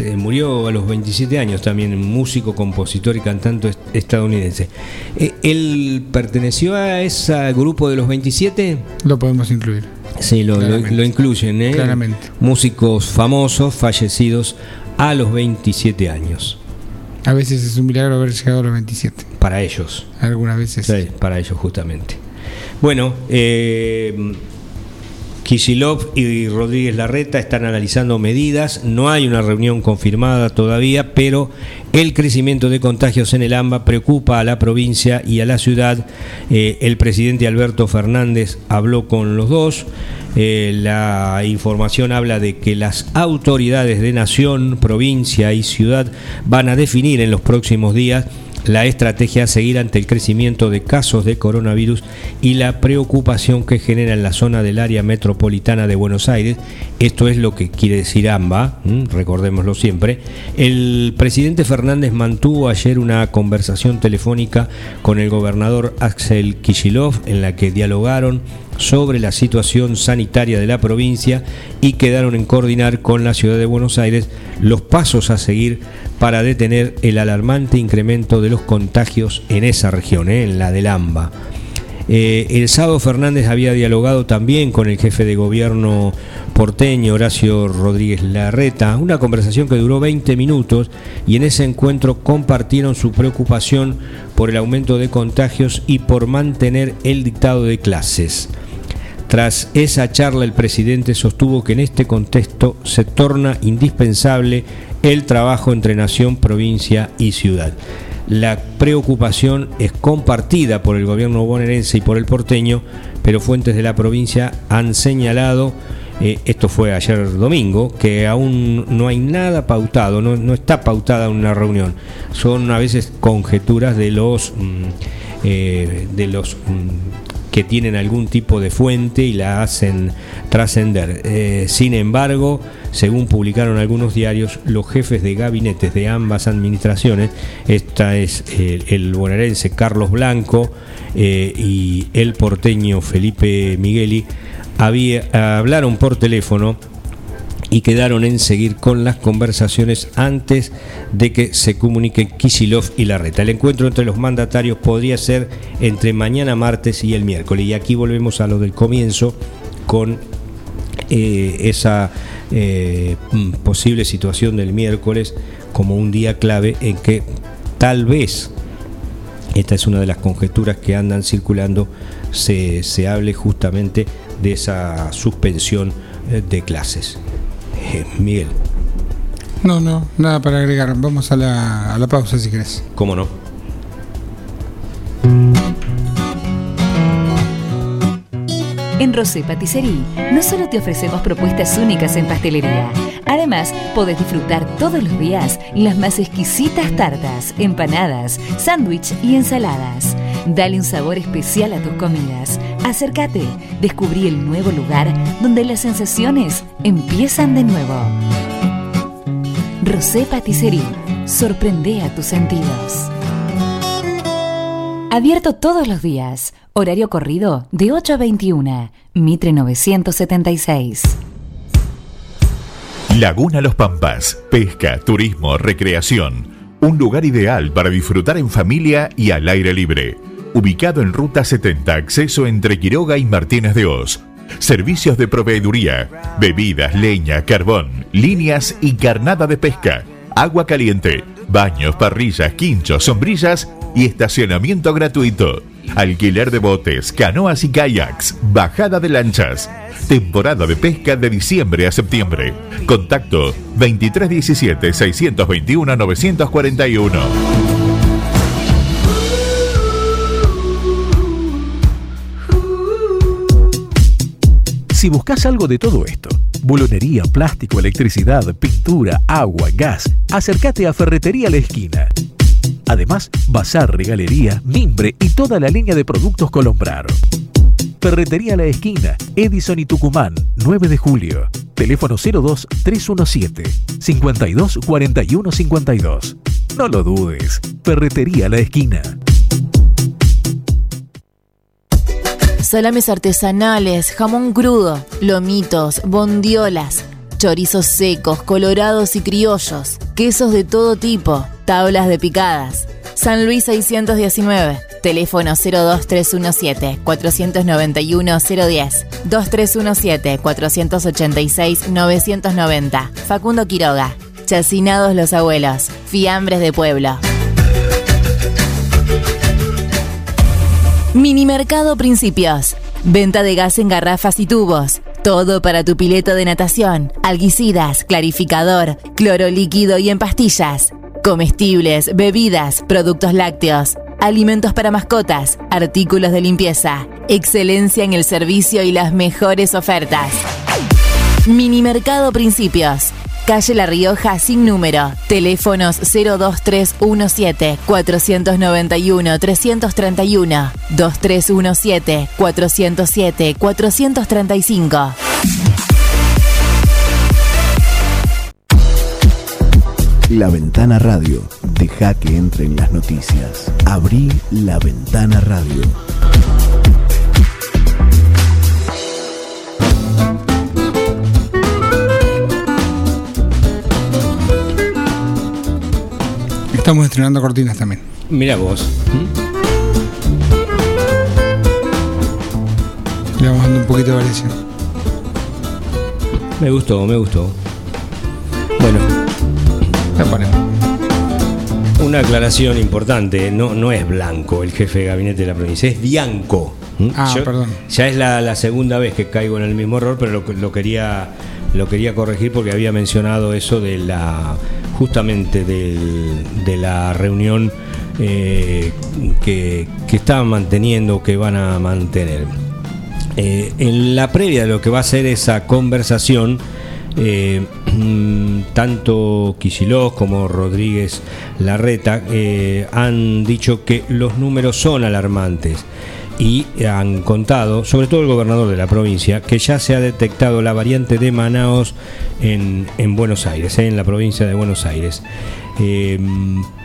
B: Eh, murió a los 27 años también, músico, compositor y cantante estadounidense. Eh, ¿Él perteneció a ese grupo de los 27?
C: Lo podemos incluir.
B: Sí, lo, incluyen, ¿eh?
C: Claramente.
B: Músicos famosos fallecidos a los 27 años.
C: A veces es un milagro haber llegado a los 27.
B: Para ellos.
C: Algunas veces.
B: Sí, para ellos justamente. Bueno, eh, Kishilov y Rodríguez Larreta están analizando medidas, no hay una reunión confirmada todavía, pero el crecimiento de contagios en el AMBA preocupa a la provincia y a la ciudad. Eh, el presidente Alberto Fernández habló con los dos. Eh, la información habla de que las autoridades de nación, provincia y ciudad van a definir en los próximos días la estrategia a seguir ante el crecimiento de casos de coronavirus y la preocupación que genera en la zona del área metropolitana de Buenos Aires. Esto es lo que quiere decir AMBA, recordémoslo siempre. El presidente Fernández mantuvo ayer una conversación telefónica con el gobernador Axel Kishilov en la que dialogaron sobre la situación sanitaria de la provincia y quedaron en coordinar con la ciudad de Buenos Aires los pasos a seguir para detener el alarmante incremento de los contagios en esa región, ¿eh? en la del AMBA. Eh, el sábado Fernández había dialogado también con el jefe de gobierno porteño, Horacio Rodríguez Larreta, una conversación que duró 20 minutos y en ese encuentro compartieron su preocupación por el aumento de contagios y por mantener el dictado de clases. Tras esa charla, el presidente sostuvo que en este contexto se torna indispensable el trabajo entre nación, provincia y ciudad. La preocupación es compartida por el gobierno bonaerense y por el porteño, pero fuentes de la provincia han señalado, eh, esto fue ayer domingo, que aún no hay nada pautado, no, está pautada una reunión. Son a veces conjeturas de los, mm, eh, de los mm, que tienen algún tipo de fuente y la hacen trascender. Eh, sin embargo, según publicaron algunos diarios, los jefes de gabinetes de ambas administraciones, esta es el, bonaerense Carlos Blanco eh, y el porteño Felipe Migueli, hablaron por teléfono y quedaron en seguir con las conversaciones antes de que se comuniquen Kisilov y Larreta. El encuentro entre los mandatarios podría ser entre mañana martes y el miércoles. Y aquí volvemos a lo del comienzo con eh, esa eh, mm, posible situación del miércoles como un día clave en que tal vez, esta es una de las conjeturas que andan circulando, se, se hable justamente de esa suspensión eh, de clases. Eh, Miguel.
C: No, no, nada para agregar. Vamos a la, a la pausa si querés.
B: ¿Cómo no?
D: En Rosé Patisserie no solo te ofrecemos propuestas únicas en pastelería, además podés disfrutar todos los días las más exquisitas tartas, empanadas, sándwich y ensaladas. Dale un sabor especial a tus comidas. Acércate, descubrí el nuevo lugar donde las sensaciones empiezan de nuevo. Rosé Patisserie, sorprende a tus sentidos. Abierto todos los días. Horario corrido de 8 a 21. Mitre 976.
E: Laguna Los Pampas. Pesca, turismo, recreación. Un lugar ideal para disfrutar en familia y al aire libre ubicado en Ruta 70, acceso entre Quiroga y Martínez de Oz. Servicios de proveeduría, bebidas, leña, carbón, líneas y carnada de pesca, agua caliente, baños, parrillas, quinchos, sombrillas y estacionamiento gratuito. Alquiler de botes, canoas y kayaks, bajada de lanchas. Temporada de pesca de diciembre a septiembre. Contacto 2317 621 941.
A: Si buscas algo de todo esto, bulonería, plástico, electricidad, pintura, agua, gas, acércate a Ferretería La Esquina. Además, bazar, regalería, mimbre y toda la línea de productos Colombrar. Ferretería La Esquina, Edison y Tucumán, 9 de julio. Teléfono 02 317 52 41 52. No lo dudes. Ferretería La Esquina.
D: Salames artesanales, jamón crudo, lomitos, bondiolas, chorizos secos, colorados y criollos, quesos de todo tipo, tablas de picadas. San Luis 619, teléfono 02317 491 010, 2317 486 990. Facundo Quiroga, Chacinados los Abuelos, Fiambres de Pueblo. Minimercado Principios. Venta de gas en garrafas y tubos. Todo para tu pileta de natación, alguicidas, clarificador, cloro líquido y en pastillas. Comestibles, bebidas, productos lácteos, alimentos para mascotas, artículos de limpieza. Excelencia en el servicio y las mejores ofertas. Minimercado Principios. Calle La Rioja sin número. Teléfonos 02317 491 331 2317 407 435.
A: La Ventana Radio. Deja que entren las noticias. Abrí la Ventana Radio.
C: Estamos estrenando cortinas también.
B: Mira vos.
C: poquito de variación.
B: Me gustó, me gustó. Bueno,
C: La ponemos.
B: una aclaración importante. No, no es Blanco el jefe de gabinete de la provincia, es Bianco. ¿Mm?
C: Ah, perdón.
B: Ya es la, la segunda vez que caigo en el mismo error, pero lo, lo quería lo quería corregir porque había mencionado eso de la justamente de la reunión eh, que, que estaban manteniendo, que van a mantener. Eh, en la previa de lo que va a ser esa conversación, eh, tanto Kicillof como Rodríguez Larreta han dicho que los números son alarmantes y han contado, sobre todo el gobernador de la provincia, que ya se ha detectado la variante de Manaos en, en Buenos Aires, eh, en la provincia de Buenos Aires. Eh,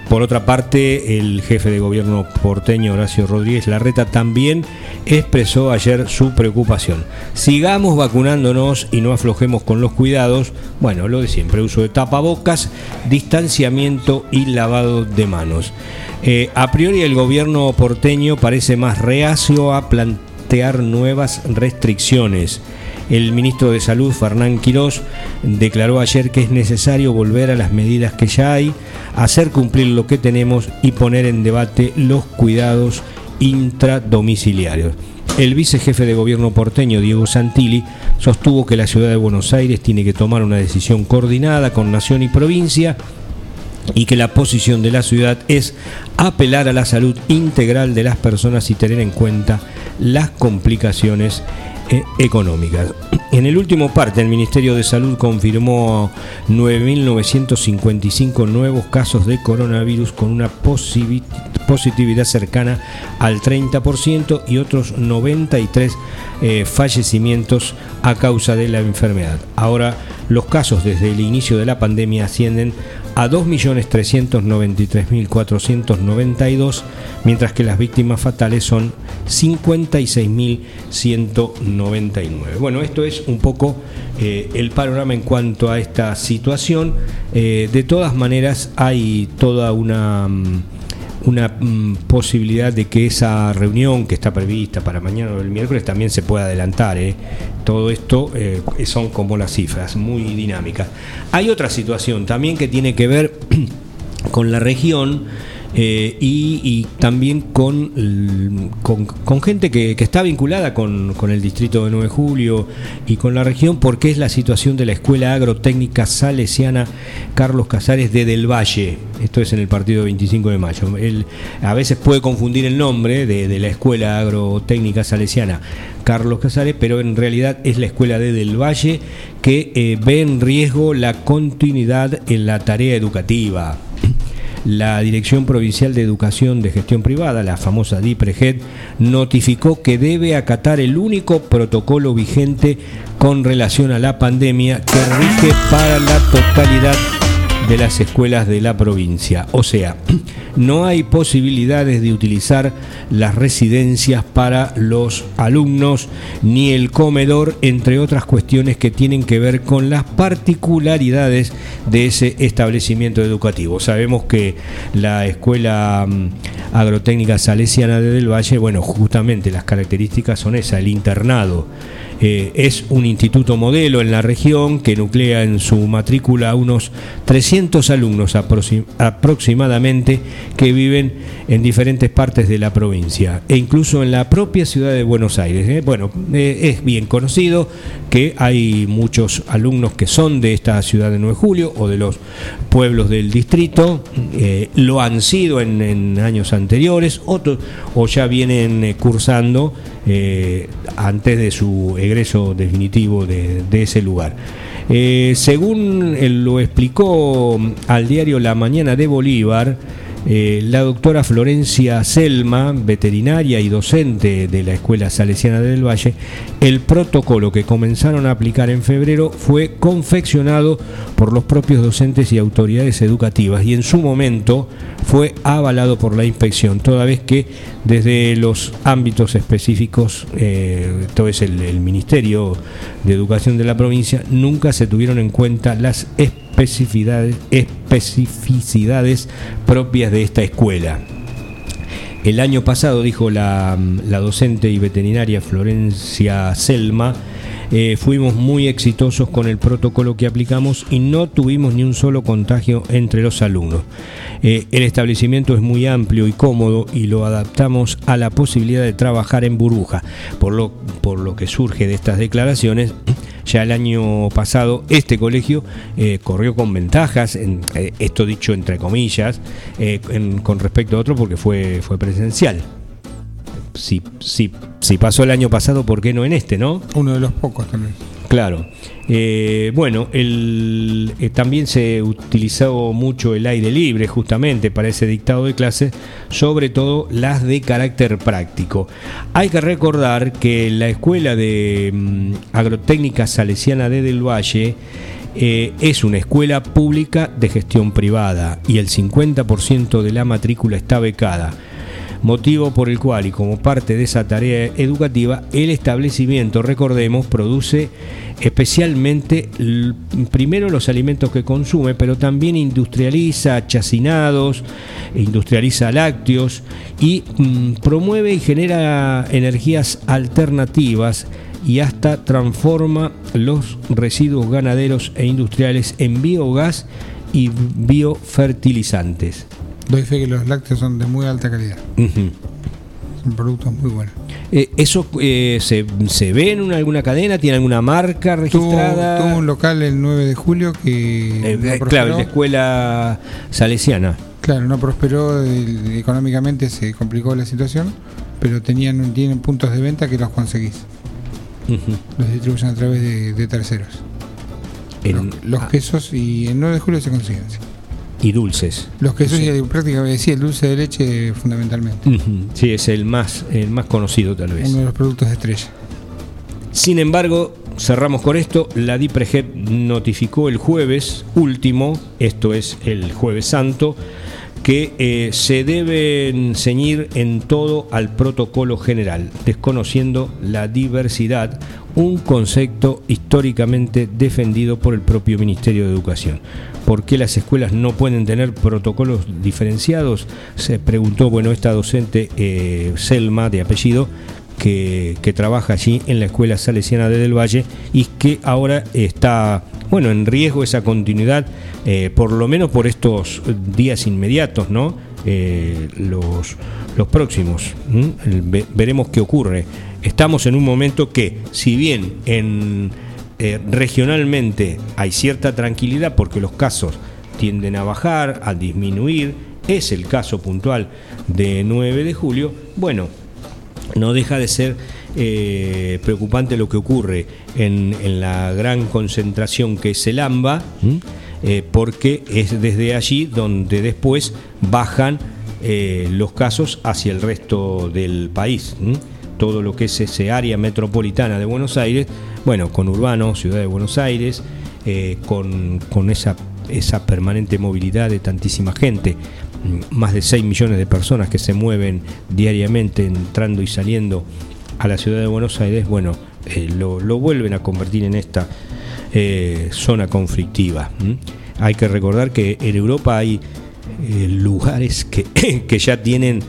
B: por otra parte, el jefe de gobierno porteño, Horacio Rodríguez Larreta, también expresó ayer su preocupación. Sigamos vacunándonos y no aflojemos con los cuidados. Bueno, lo de siempre, uso de tapabocas, distanciamiento y lavado de manos. Eh, a priori el gobierno porteño parece más reacio a plantear nuevas restricciones. El ministro de Salud, Fernán Quirós, declaró ayer que es necesario volver a las medidas que ya hay, hacer cumplir lo que tenemos y poner en debate los cuidados intradomiciliarios. El vicejefe de gobierno porteño, Diego Santilli, sostuvo que la ciudad de Buenos Aires tiene que tomar una decisión coordinada con nación y provincia y que la posición de la ciudad es apelar a la salud integral de las personas y tener en cuenta las complicaciones eh, económicas. En el último parte, el Ministerio de Salud confirmó 9.955 nuevos casos de coronavirus con una positividad cercana al 30% y otros 93 eh, fallecimientos a causa de la enfermedad. Ahora, los casos desde el inicio de la pandemia ascienden a 2.393.492, mientras que las víctimas fatales son 56.199. Bueno, esto es un poco eh, el panorama en cuanto a esta situación. Eh, de todas maneras, hay toda una... mm, una mm, posibilidad de que esa reunión que está prevista para mañana o el miércoles también se pueda adelantar. ¿eh? Todo esto eh, son como las cifras, muy dinámicas. Hay otra situación también que tiene que ver con la región eh, y, también con, con, gente que, está vinculada con, con el distrito de 9 de Julio y con la región, porque es la situación de la Escuela Agrotécnica Salesiana Carlos Casares de Del Valle. Esto es en el partido 25 de mayo. Él a veces puede confundir el nombre de, de la Escuela Agrotécnica Salesiana Carlos Casares, pero en realidad es la Escuela de Del Valle que eh, ve en riesgo la continuidad en la tarea educativa. La Dirección Provincial de Educación de Gestión Privada, la famosa DIPREGED, notificó que debe acatar el único protocolo vigente con relación a la pandemia que rige para la totalidad de las escuelas de la provincia. O sea, no hay posibilidades de utilizar las residencias para los alumnos ni el comedor, entre otras cuestiones que tienen que ver con las particularidades de ese establecimiento educativo. Sabemos que la escuela mm, agrotécnica salesiana de Del Valle, bueno, justamente las características son esas, el internado. Eh, es un instituto modelo en la región que nuclea en su matrícula unos 300 alumnos aproxi- aproximadamente que viven en diferentes partes de la provincia e incluso en la propia ciudad de Buenos Aires. ¿eh? Bueno, eh, es bien conocido que hay muchos alumnos que son de esta ciudad de 9 de julio o de los pueblos del distrito, lo han sido en, años anteriores otros, o ya vienen cursando antes de su egreso definitivo de, ese lugar. Eh, según lo explicó al diario La Mañana de Bolívar, eh, la doctora Florencia Selma, veterinaria y docente de la Escuela Salesiana del Valle, el protocolo que comenzaron a aplicar en febrero fue confeccionado por los propios docentes y autoridades educativas y en su momento fue avalado por la inspección, toda vez que desde los ámbitos específicos, eh, es el, el Ministerio de Educación de la provincia, nunca se tuvieron en cuenta las especificidades, propias de esta escuela. El año pasado, dijo la, la docente y veterinaria Florencia Selma, eh, fuimos muy exitosos con el protocolo que aplicamos y no tuvimos ni un solo contagio entre los alumnos. Eh, el establecimiento es muy amplio y cómodo y lo adaptamos a la posibilidad de trabajar en burbuja, por lo, por lo que surge de estas declaraciones. Ya el año pasado este colegio eh, corrió con ventajas, en, esto dicho entre comillas, con respecto a otro porque fue, fue presencial si, si, si pasó el año pasado, ¿por qué no en este, no?
C: Uno de los pocos también.
B: Claro. Eh, bueno, eh, también se utilizó mucho el aire libre justamente para ese dictado de clases, sobre todo las de carácter práctico. Hay que recordar que la Escuela de mm, Agrotécnica Salesiana de Del Valle eh, es una escuela pública de gestión privada y el 50% de la matrícula está becada motivo por el cual y como parte de esa tarea educativa, el establecimiento, recordemos, produce especialmente primero los alimentos que consume, pero también industrializa chacinados, industrializa lácteos y mm, promueve y genera energías alternativas y hasta transforma los residuos ganaderos e industriales en biogás y biofertilizantes.
C: Doy fe que los lácteos son de muy alta calidad. Son productos muy buenos.
B: Eh, ¿Eso eh, se, se, ve en alguna cadena? ¿Tiene alguna marca registrada?
C: Tuvo, un local el 9 de julio que.
B: Eh, claro, la escuela salesiana.
C: Claro, no prosperó económicamente, se complicó la situación, pero tenían tienen puntos de venta que los conseguís. Los distribuyen a través de, terceros. los, ah. quesos y el 9 de julio se consiguen. Sí
B: y dulces.
C: Los quesos sí. prácticamente sí, el dulce de leche fundamentalmente.
B: Sí, es el más, el más conocido tal vez.
C: Uno de los productos de estrella.
B: Sin embargo, cerramos con esto. La DIPREGEP notificó el jueves último, esto es el jueves santo, que eh, se deben ceñir en todo al protocolo general, desconociendo la diversidad, un concepto históricamente defendido por el propio Ministerio de Educación. ¿Por qué las escuelas no pueden tener protocolos diferenciados? Se preguntó, bueno, esta docente eh, Selma, de apellido, que, trabaja allí en la Escuela Salesiana de Del Valle y que ahora está, bueno, en riesgo esa continuidad, eh, por lo menos por estos días inmediatos, ¿no? Eh, los, los próximos. Veremos qué ocurre. Estamos en un momento que, si bien en eh, regionalmente hay cierta tranquilidad porque los casos tienden a bajar, a disminuir, es el caso puntual de 9 de julio, bueno, no deja de ser eh, preocupante lo que ocurre en, la gran concentración que es el AMBA, eh, porque es desde allí donde después bajan los casos hacia el resto del país. Todo lo que es ese área metropolitana de Buenos Aires bueno, con Urbano, Ciudad de Buenos Aires, eh, con, esa, esa permanente movilidad de tantísima gente, más de 6 millones de personas que se mueven diariamente entrando y saliendo a la ciudad de Buenos Aires, bueno, eh, lo, vuelven a convertir en esta eh, zona conflictiva. Hay que recordar que en Europa hay lugares que, que, ya tienen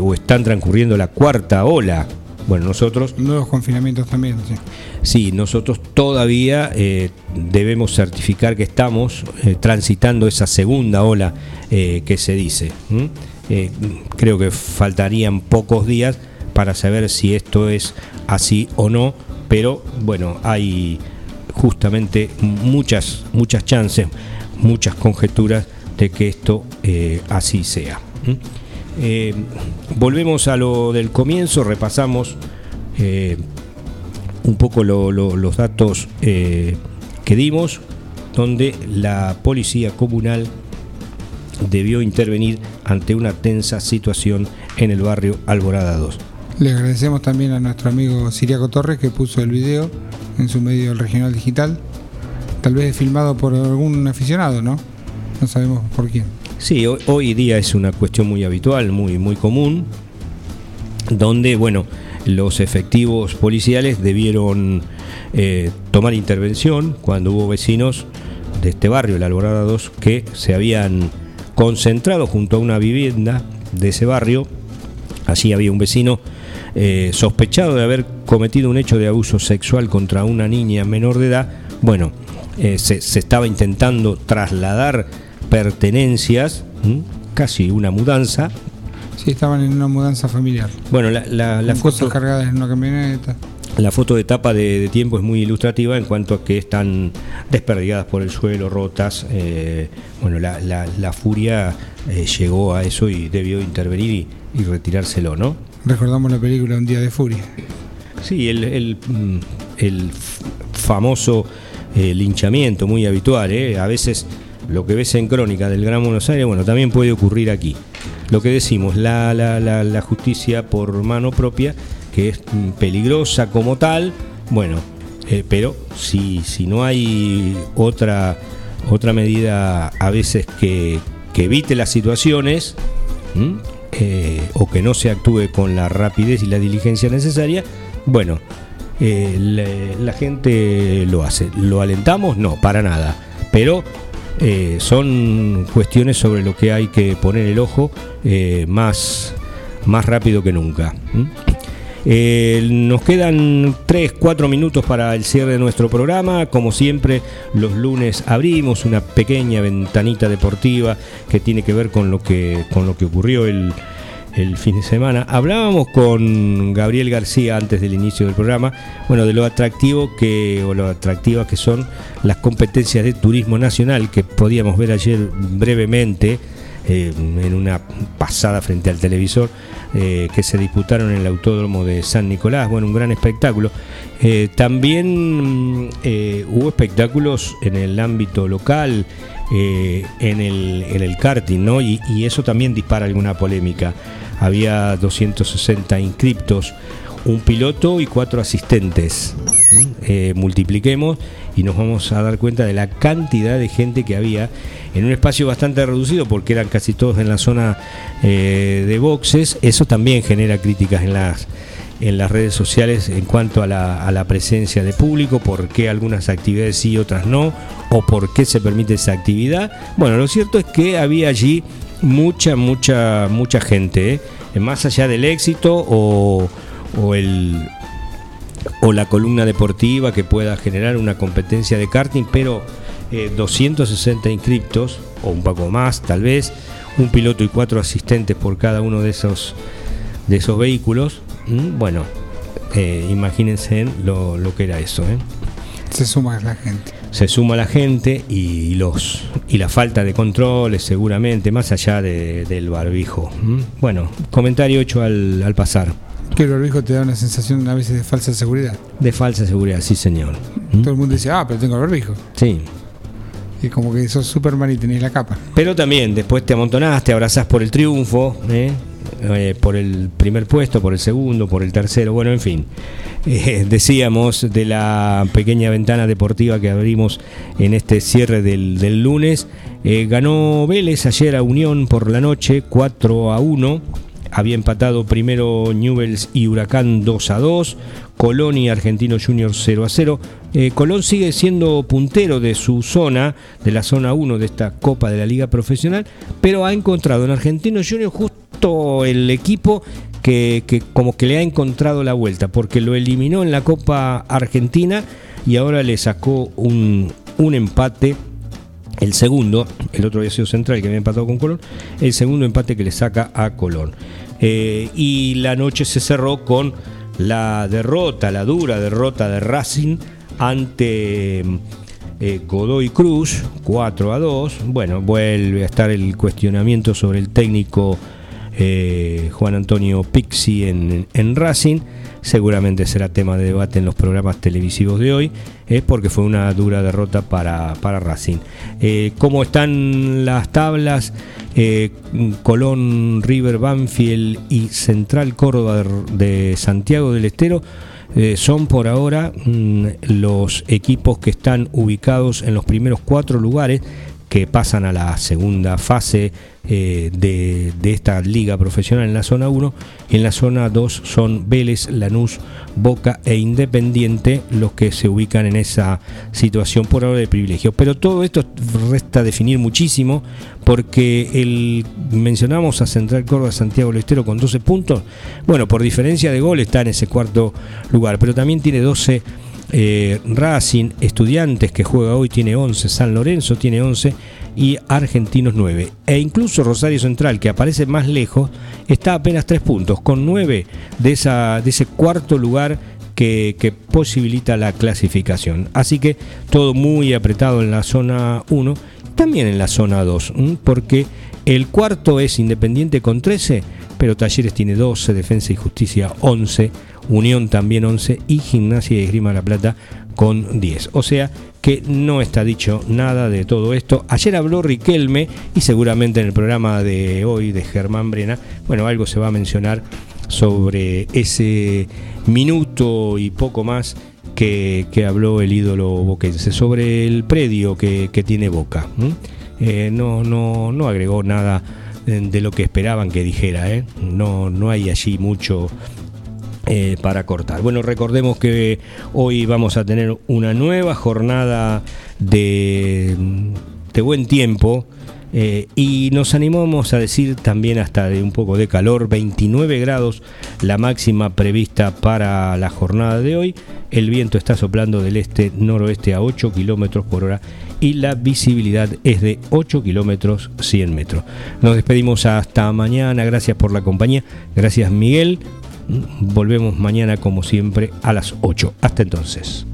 B: o están transcurriendo la cuarta ola bueno, nosotros...
C: Nuevos confinamientos también, sí.
B: Sí, nosotros todavía eh, debemos certificar que estamos eh, transitando esa segunda ola eh, que se dice. creo que faltarían pocos días para saber si esto es así o no, pero bueno, hay justamente muchas, muchas chances, muchas conjeturas de que esto así sea. Eh, volvemos a lo del comienzo, repasamos eh, un poco los datos eh, que dimos, donde la policía comunal debió intervenir ante una tensa situación en el barrio Alborada 2.
C: Le agradecemos también a nuestro amigo Siriaco Torres que puso el video en su medio regional digital, tal vez filmado por algún aficionado, ¿no? No sabemos por quién.
B: Sí, hoy, día es una cuestión muy habitual, muy, muy común, donde, bueno, los efectivos policiales debieron eh, tomar intervención cuando hubo vecinos de este barrio, la Alborada 2, que se habían concentrado junto a una vivienda de ese barrio Allí había un vecino eh, sospechado de haber cometido un hecho de abuso sexual contra una niña menor de edad. Bueno, eh, se, se, estaba intentando trasladar pertenencias, casi una mudanza.
C: Sí, estaban en una mudanza familiar.
B: Bueno, la, la, la
C: foto, cargadas en una camioneta.
B: La foto de tapa de, de, tiempo es muy ilustrativa en cuanto a que están desperdigadas por el suelo, rotas. Eh, bueno, la, la, la furia eh, llegó a eso y debió intervenir y, y, retirárselo, ¿no?
C: Recordamos la película Un día de furia.
B: Sí, el, el, mm, famoso eh, linchamiento muy habitual. ¿eh? A veces lo que ves en crónica del Gran Buenos Aires, bueno, también puede ocurrir aquí. Lo que decimos, la, la, la, justicia por mano propia que es peligrosa como tal, bueno, eh, pero si, si no hay otra, otra medida a veces que, que evite las situaciones eh, o que no se actúe con la rapidez y la diligencia necesaria, bueno, eh, la, gente lo hace. ¿Lo alentamos? No, para nada. Pero eh, son cuestiones sobre lo que hay que poner el ojo más, más rápido que nunca. Eh, nos quedan 3, 4 minutos para el cierre de nuestro programa. Como siempre, los lunes abrimos una pequeña ventanita deportiva que tiene que ver con lo que, con lo que ocurrió el, el fin de semana. Hablábamos con Gabriel García antes del inicio del programa, bueno, de lo atractivo que o lo atractivas que son las competencias de turismo nacional que podíamos ver ayer brevemente eh, en una pasada frente al televisor eh, que se disputaron en el Autódromo de San Nicolás. Bueno, un gran espectáculo. Eh, también eh, hubo espectáculos en el ámbito local, en el, en, el, karting, ¿no? Y, eso también dispara alguna polémica. Había 260 inscriptos, un piloto y cuatro asistentes. multipliquemos y nos vamos a dar cuenta de la cantidad de gente que había en un espacio bastante reducido porque eran casi todos en la zona eh, de boxes. Eso también genera críticas en las en las redes sociales en cuanto a la, a la presencia de público, por qué algunas actividades sí y otras no, o por qué se permite esa actividad. Bueno, lo cierto es que había allí mucha, mucha, mucha gente, ¿eh? más allá del éxito o, o el o la columna deportiva que pueda generar una competencia de karting, pero eh, 260 inscriptos, o un poco más tal vez, un piloto y cuatro asistentes por cada uno de esos, de esos vehículos. Mm, bueno, eh, imagínense lo, lo, que era eso. ¿eh?
C: Se suma la gente.
B: Se suma la gente y, los, y la falta de controles seguramente, más allá de, del barbijo. Mm, bueno, comentario hecho al, al pasar.
C: Que el barbijo te da una sensación a veces de falsa seguridad.
B: De falsa seguridad, sí señor.
C: Todo el mundo dice, ah, pero tengo el barbijo.
B: Sí.
C: Y como que sos Superman y tenés la capa.
B: Pero también después te amontonás, te abrazás por el triunfo, ¿eh? Eh, por el primer puesto, por el segundo, por el tercero, bueno, en fin. Eh, decíamos de la pequeña ventana deportiva que abrimos en este cierre del, del lunes. ganó Vélez ayer a Unión por la noche, 4 a 1 había empatado primero Newells y Huracán 2 a 2, Colón y Argentino Junior 0 a 0. Eh, Colón sigue siendo puntero de su zona, de la zona 1 de esta Copa de la Liga Profesional, pero ha encontrado en Argentino Junior justo el equipo que, como que le ha encontrado la vuelta, porque lo eliminó en la Copa Argentina y ahora le sacó un, un empate el segundo, el otro había sido Central que había empatado con Colón, el segundo empate que le saca a Colón. Eh, y la noche se cerró con la derrota, la dura derrota de Racing ante eh, Godoy Cruz, 4 a 2. Bueno, vuelve a estar el cuestionamiento sobre el técnico eh, Juan Antonio Pixi en, en Racing seguramente será tema de debate en los programas televisivos de hoy, es porque fue una dura derrota para, para Racing. Eh, ¿Cómo están las tablas? Eh, Colón, River, Banfield y Central Córdoba de, Santiago del Estero. Eh, son por ahora mmm, los equipos que están ubicados en los primeros cuatro lugares que pasan a la segunda fase eh, de, esta liga profesional en la zona 1. En la zona 2 son Vélez, Lanús, Boca e Independiente los que se ubican en esa situación por ahora de privilegio. Pero todo esto resta definir muchísimo porque el, mencionamos a Central Córdoba Santiago del Estero con 12 puntos. Bueno, por diferencia de gol está en ese cuarto lugar, pero también tiene 12 eh, Racing, Estudiantes que juega hoy tiene 11, San Lorenzo tiene 11 y Argentinos 9. E incluso Rosario Central, que aparece más lejos, está apenas 3 puntos, con 9 de, esa, de ese cuarto lugar que, posibilita la clasificación. Así que todo muy apretado en la zona 1, también en la zona 2, porque el cuarto es Independiente con 13, pero Talleres tiene 12, Defensa y Justicia 11, Unión también 11 y Gimnasia y Esgrima La Plata con 10. O sea que no está dicho nada de todo esto. Ayer habló Riquelme y seguramente en el programa de hoy de Germán Brena, bueno, algo se va a mencionar sobre ese minuto y poco más que, habló el ídolo boquense, sobre el predio que, tiene Boca. Eh, no, no, no agregó nada de lo que esperaban que dijera, ¿eh? no, no hay allí mucho eh, para cortar. Bueno, recordemos que hoy vamos a tener una nueva jornada de, de buen tiempo. Eh, y nos animamos a decir también hasta de un poco de calor, 29 grados la máxima prevista para la jornada de hoy. El viento está soplando del este-noroeste a 8 kilómetros por hora y la visibilidad es de 8 kilómetros 100 metros. Nos despedimos hasta mañana, gracias por la compañía, gracias Miguel, Volvemos mañana como siempre a las 8. Hasta entonces.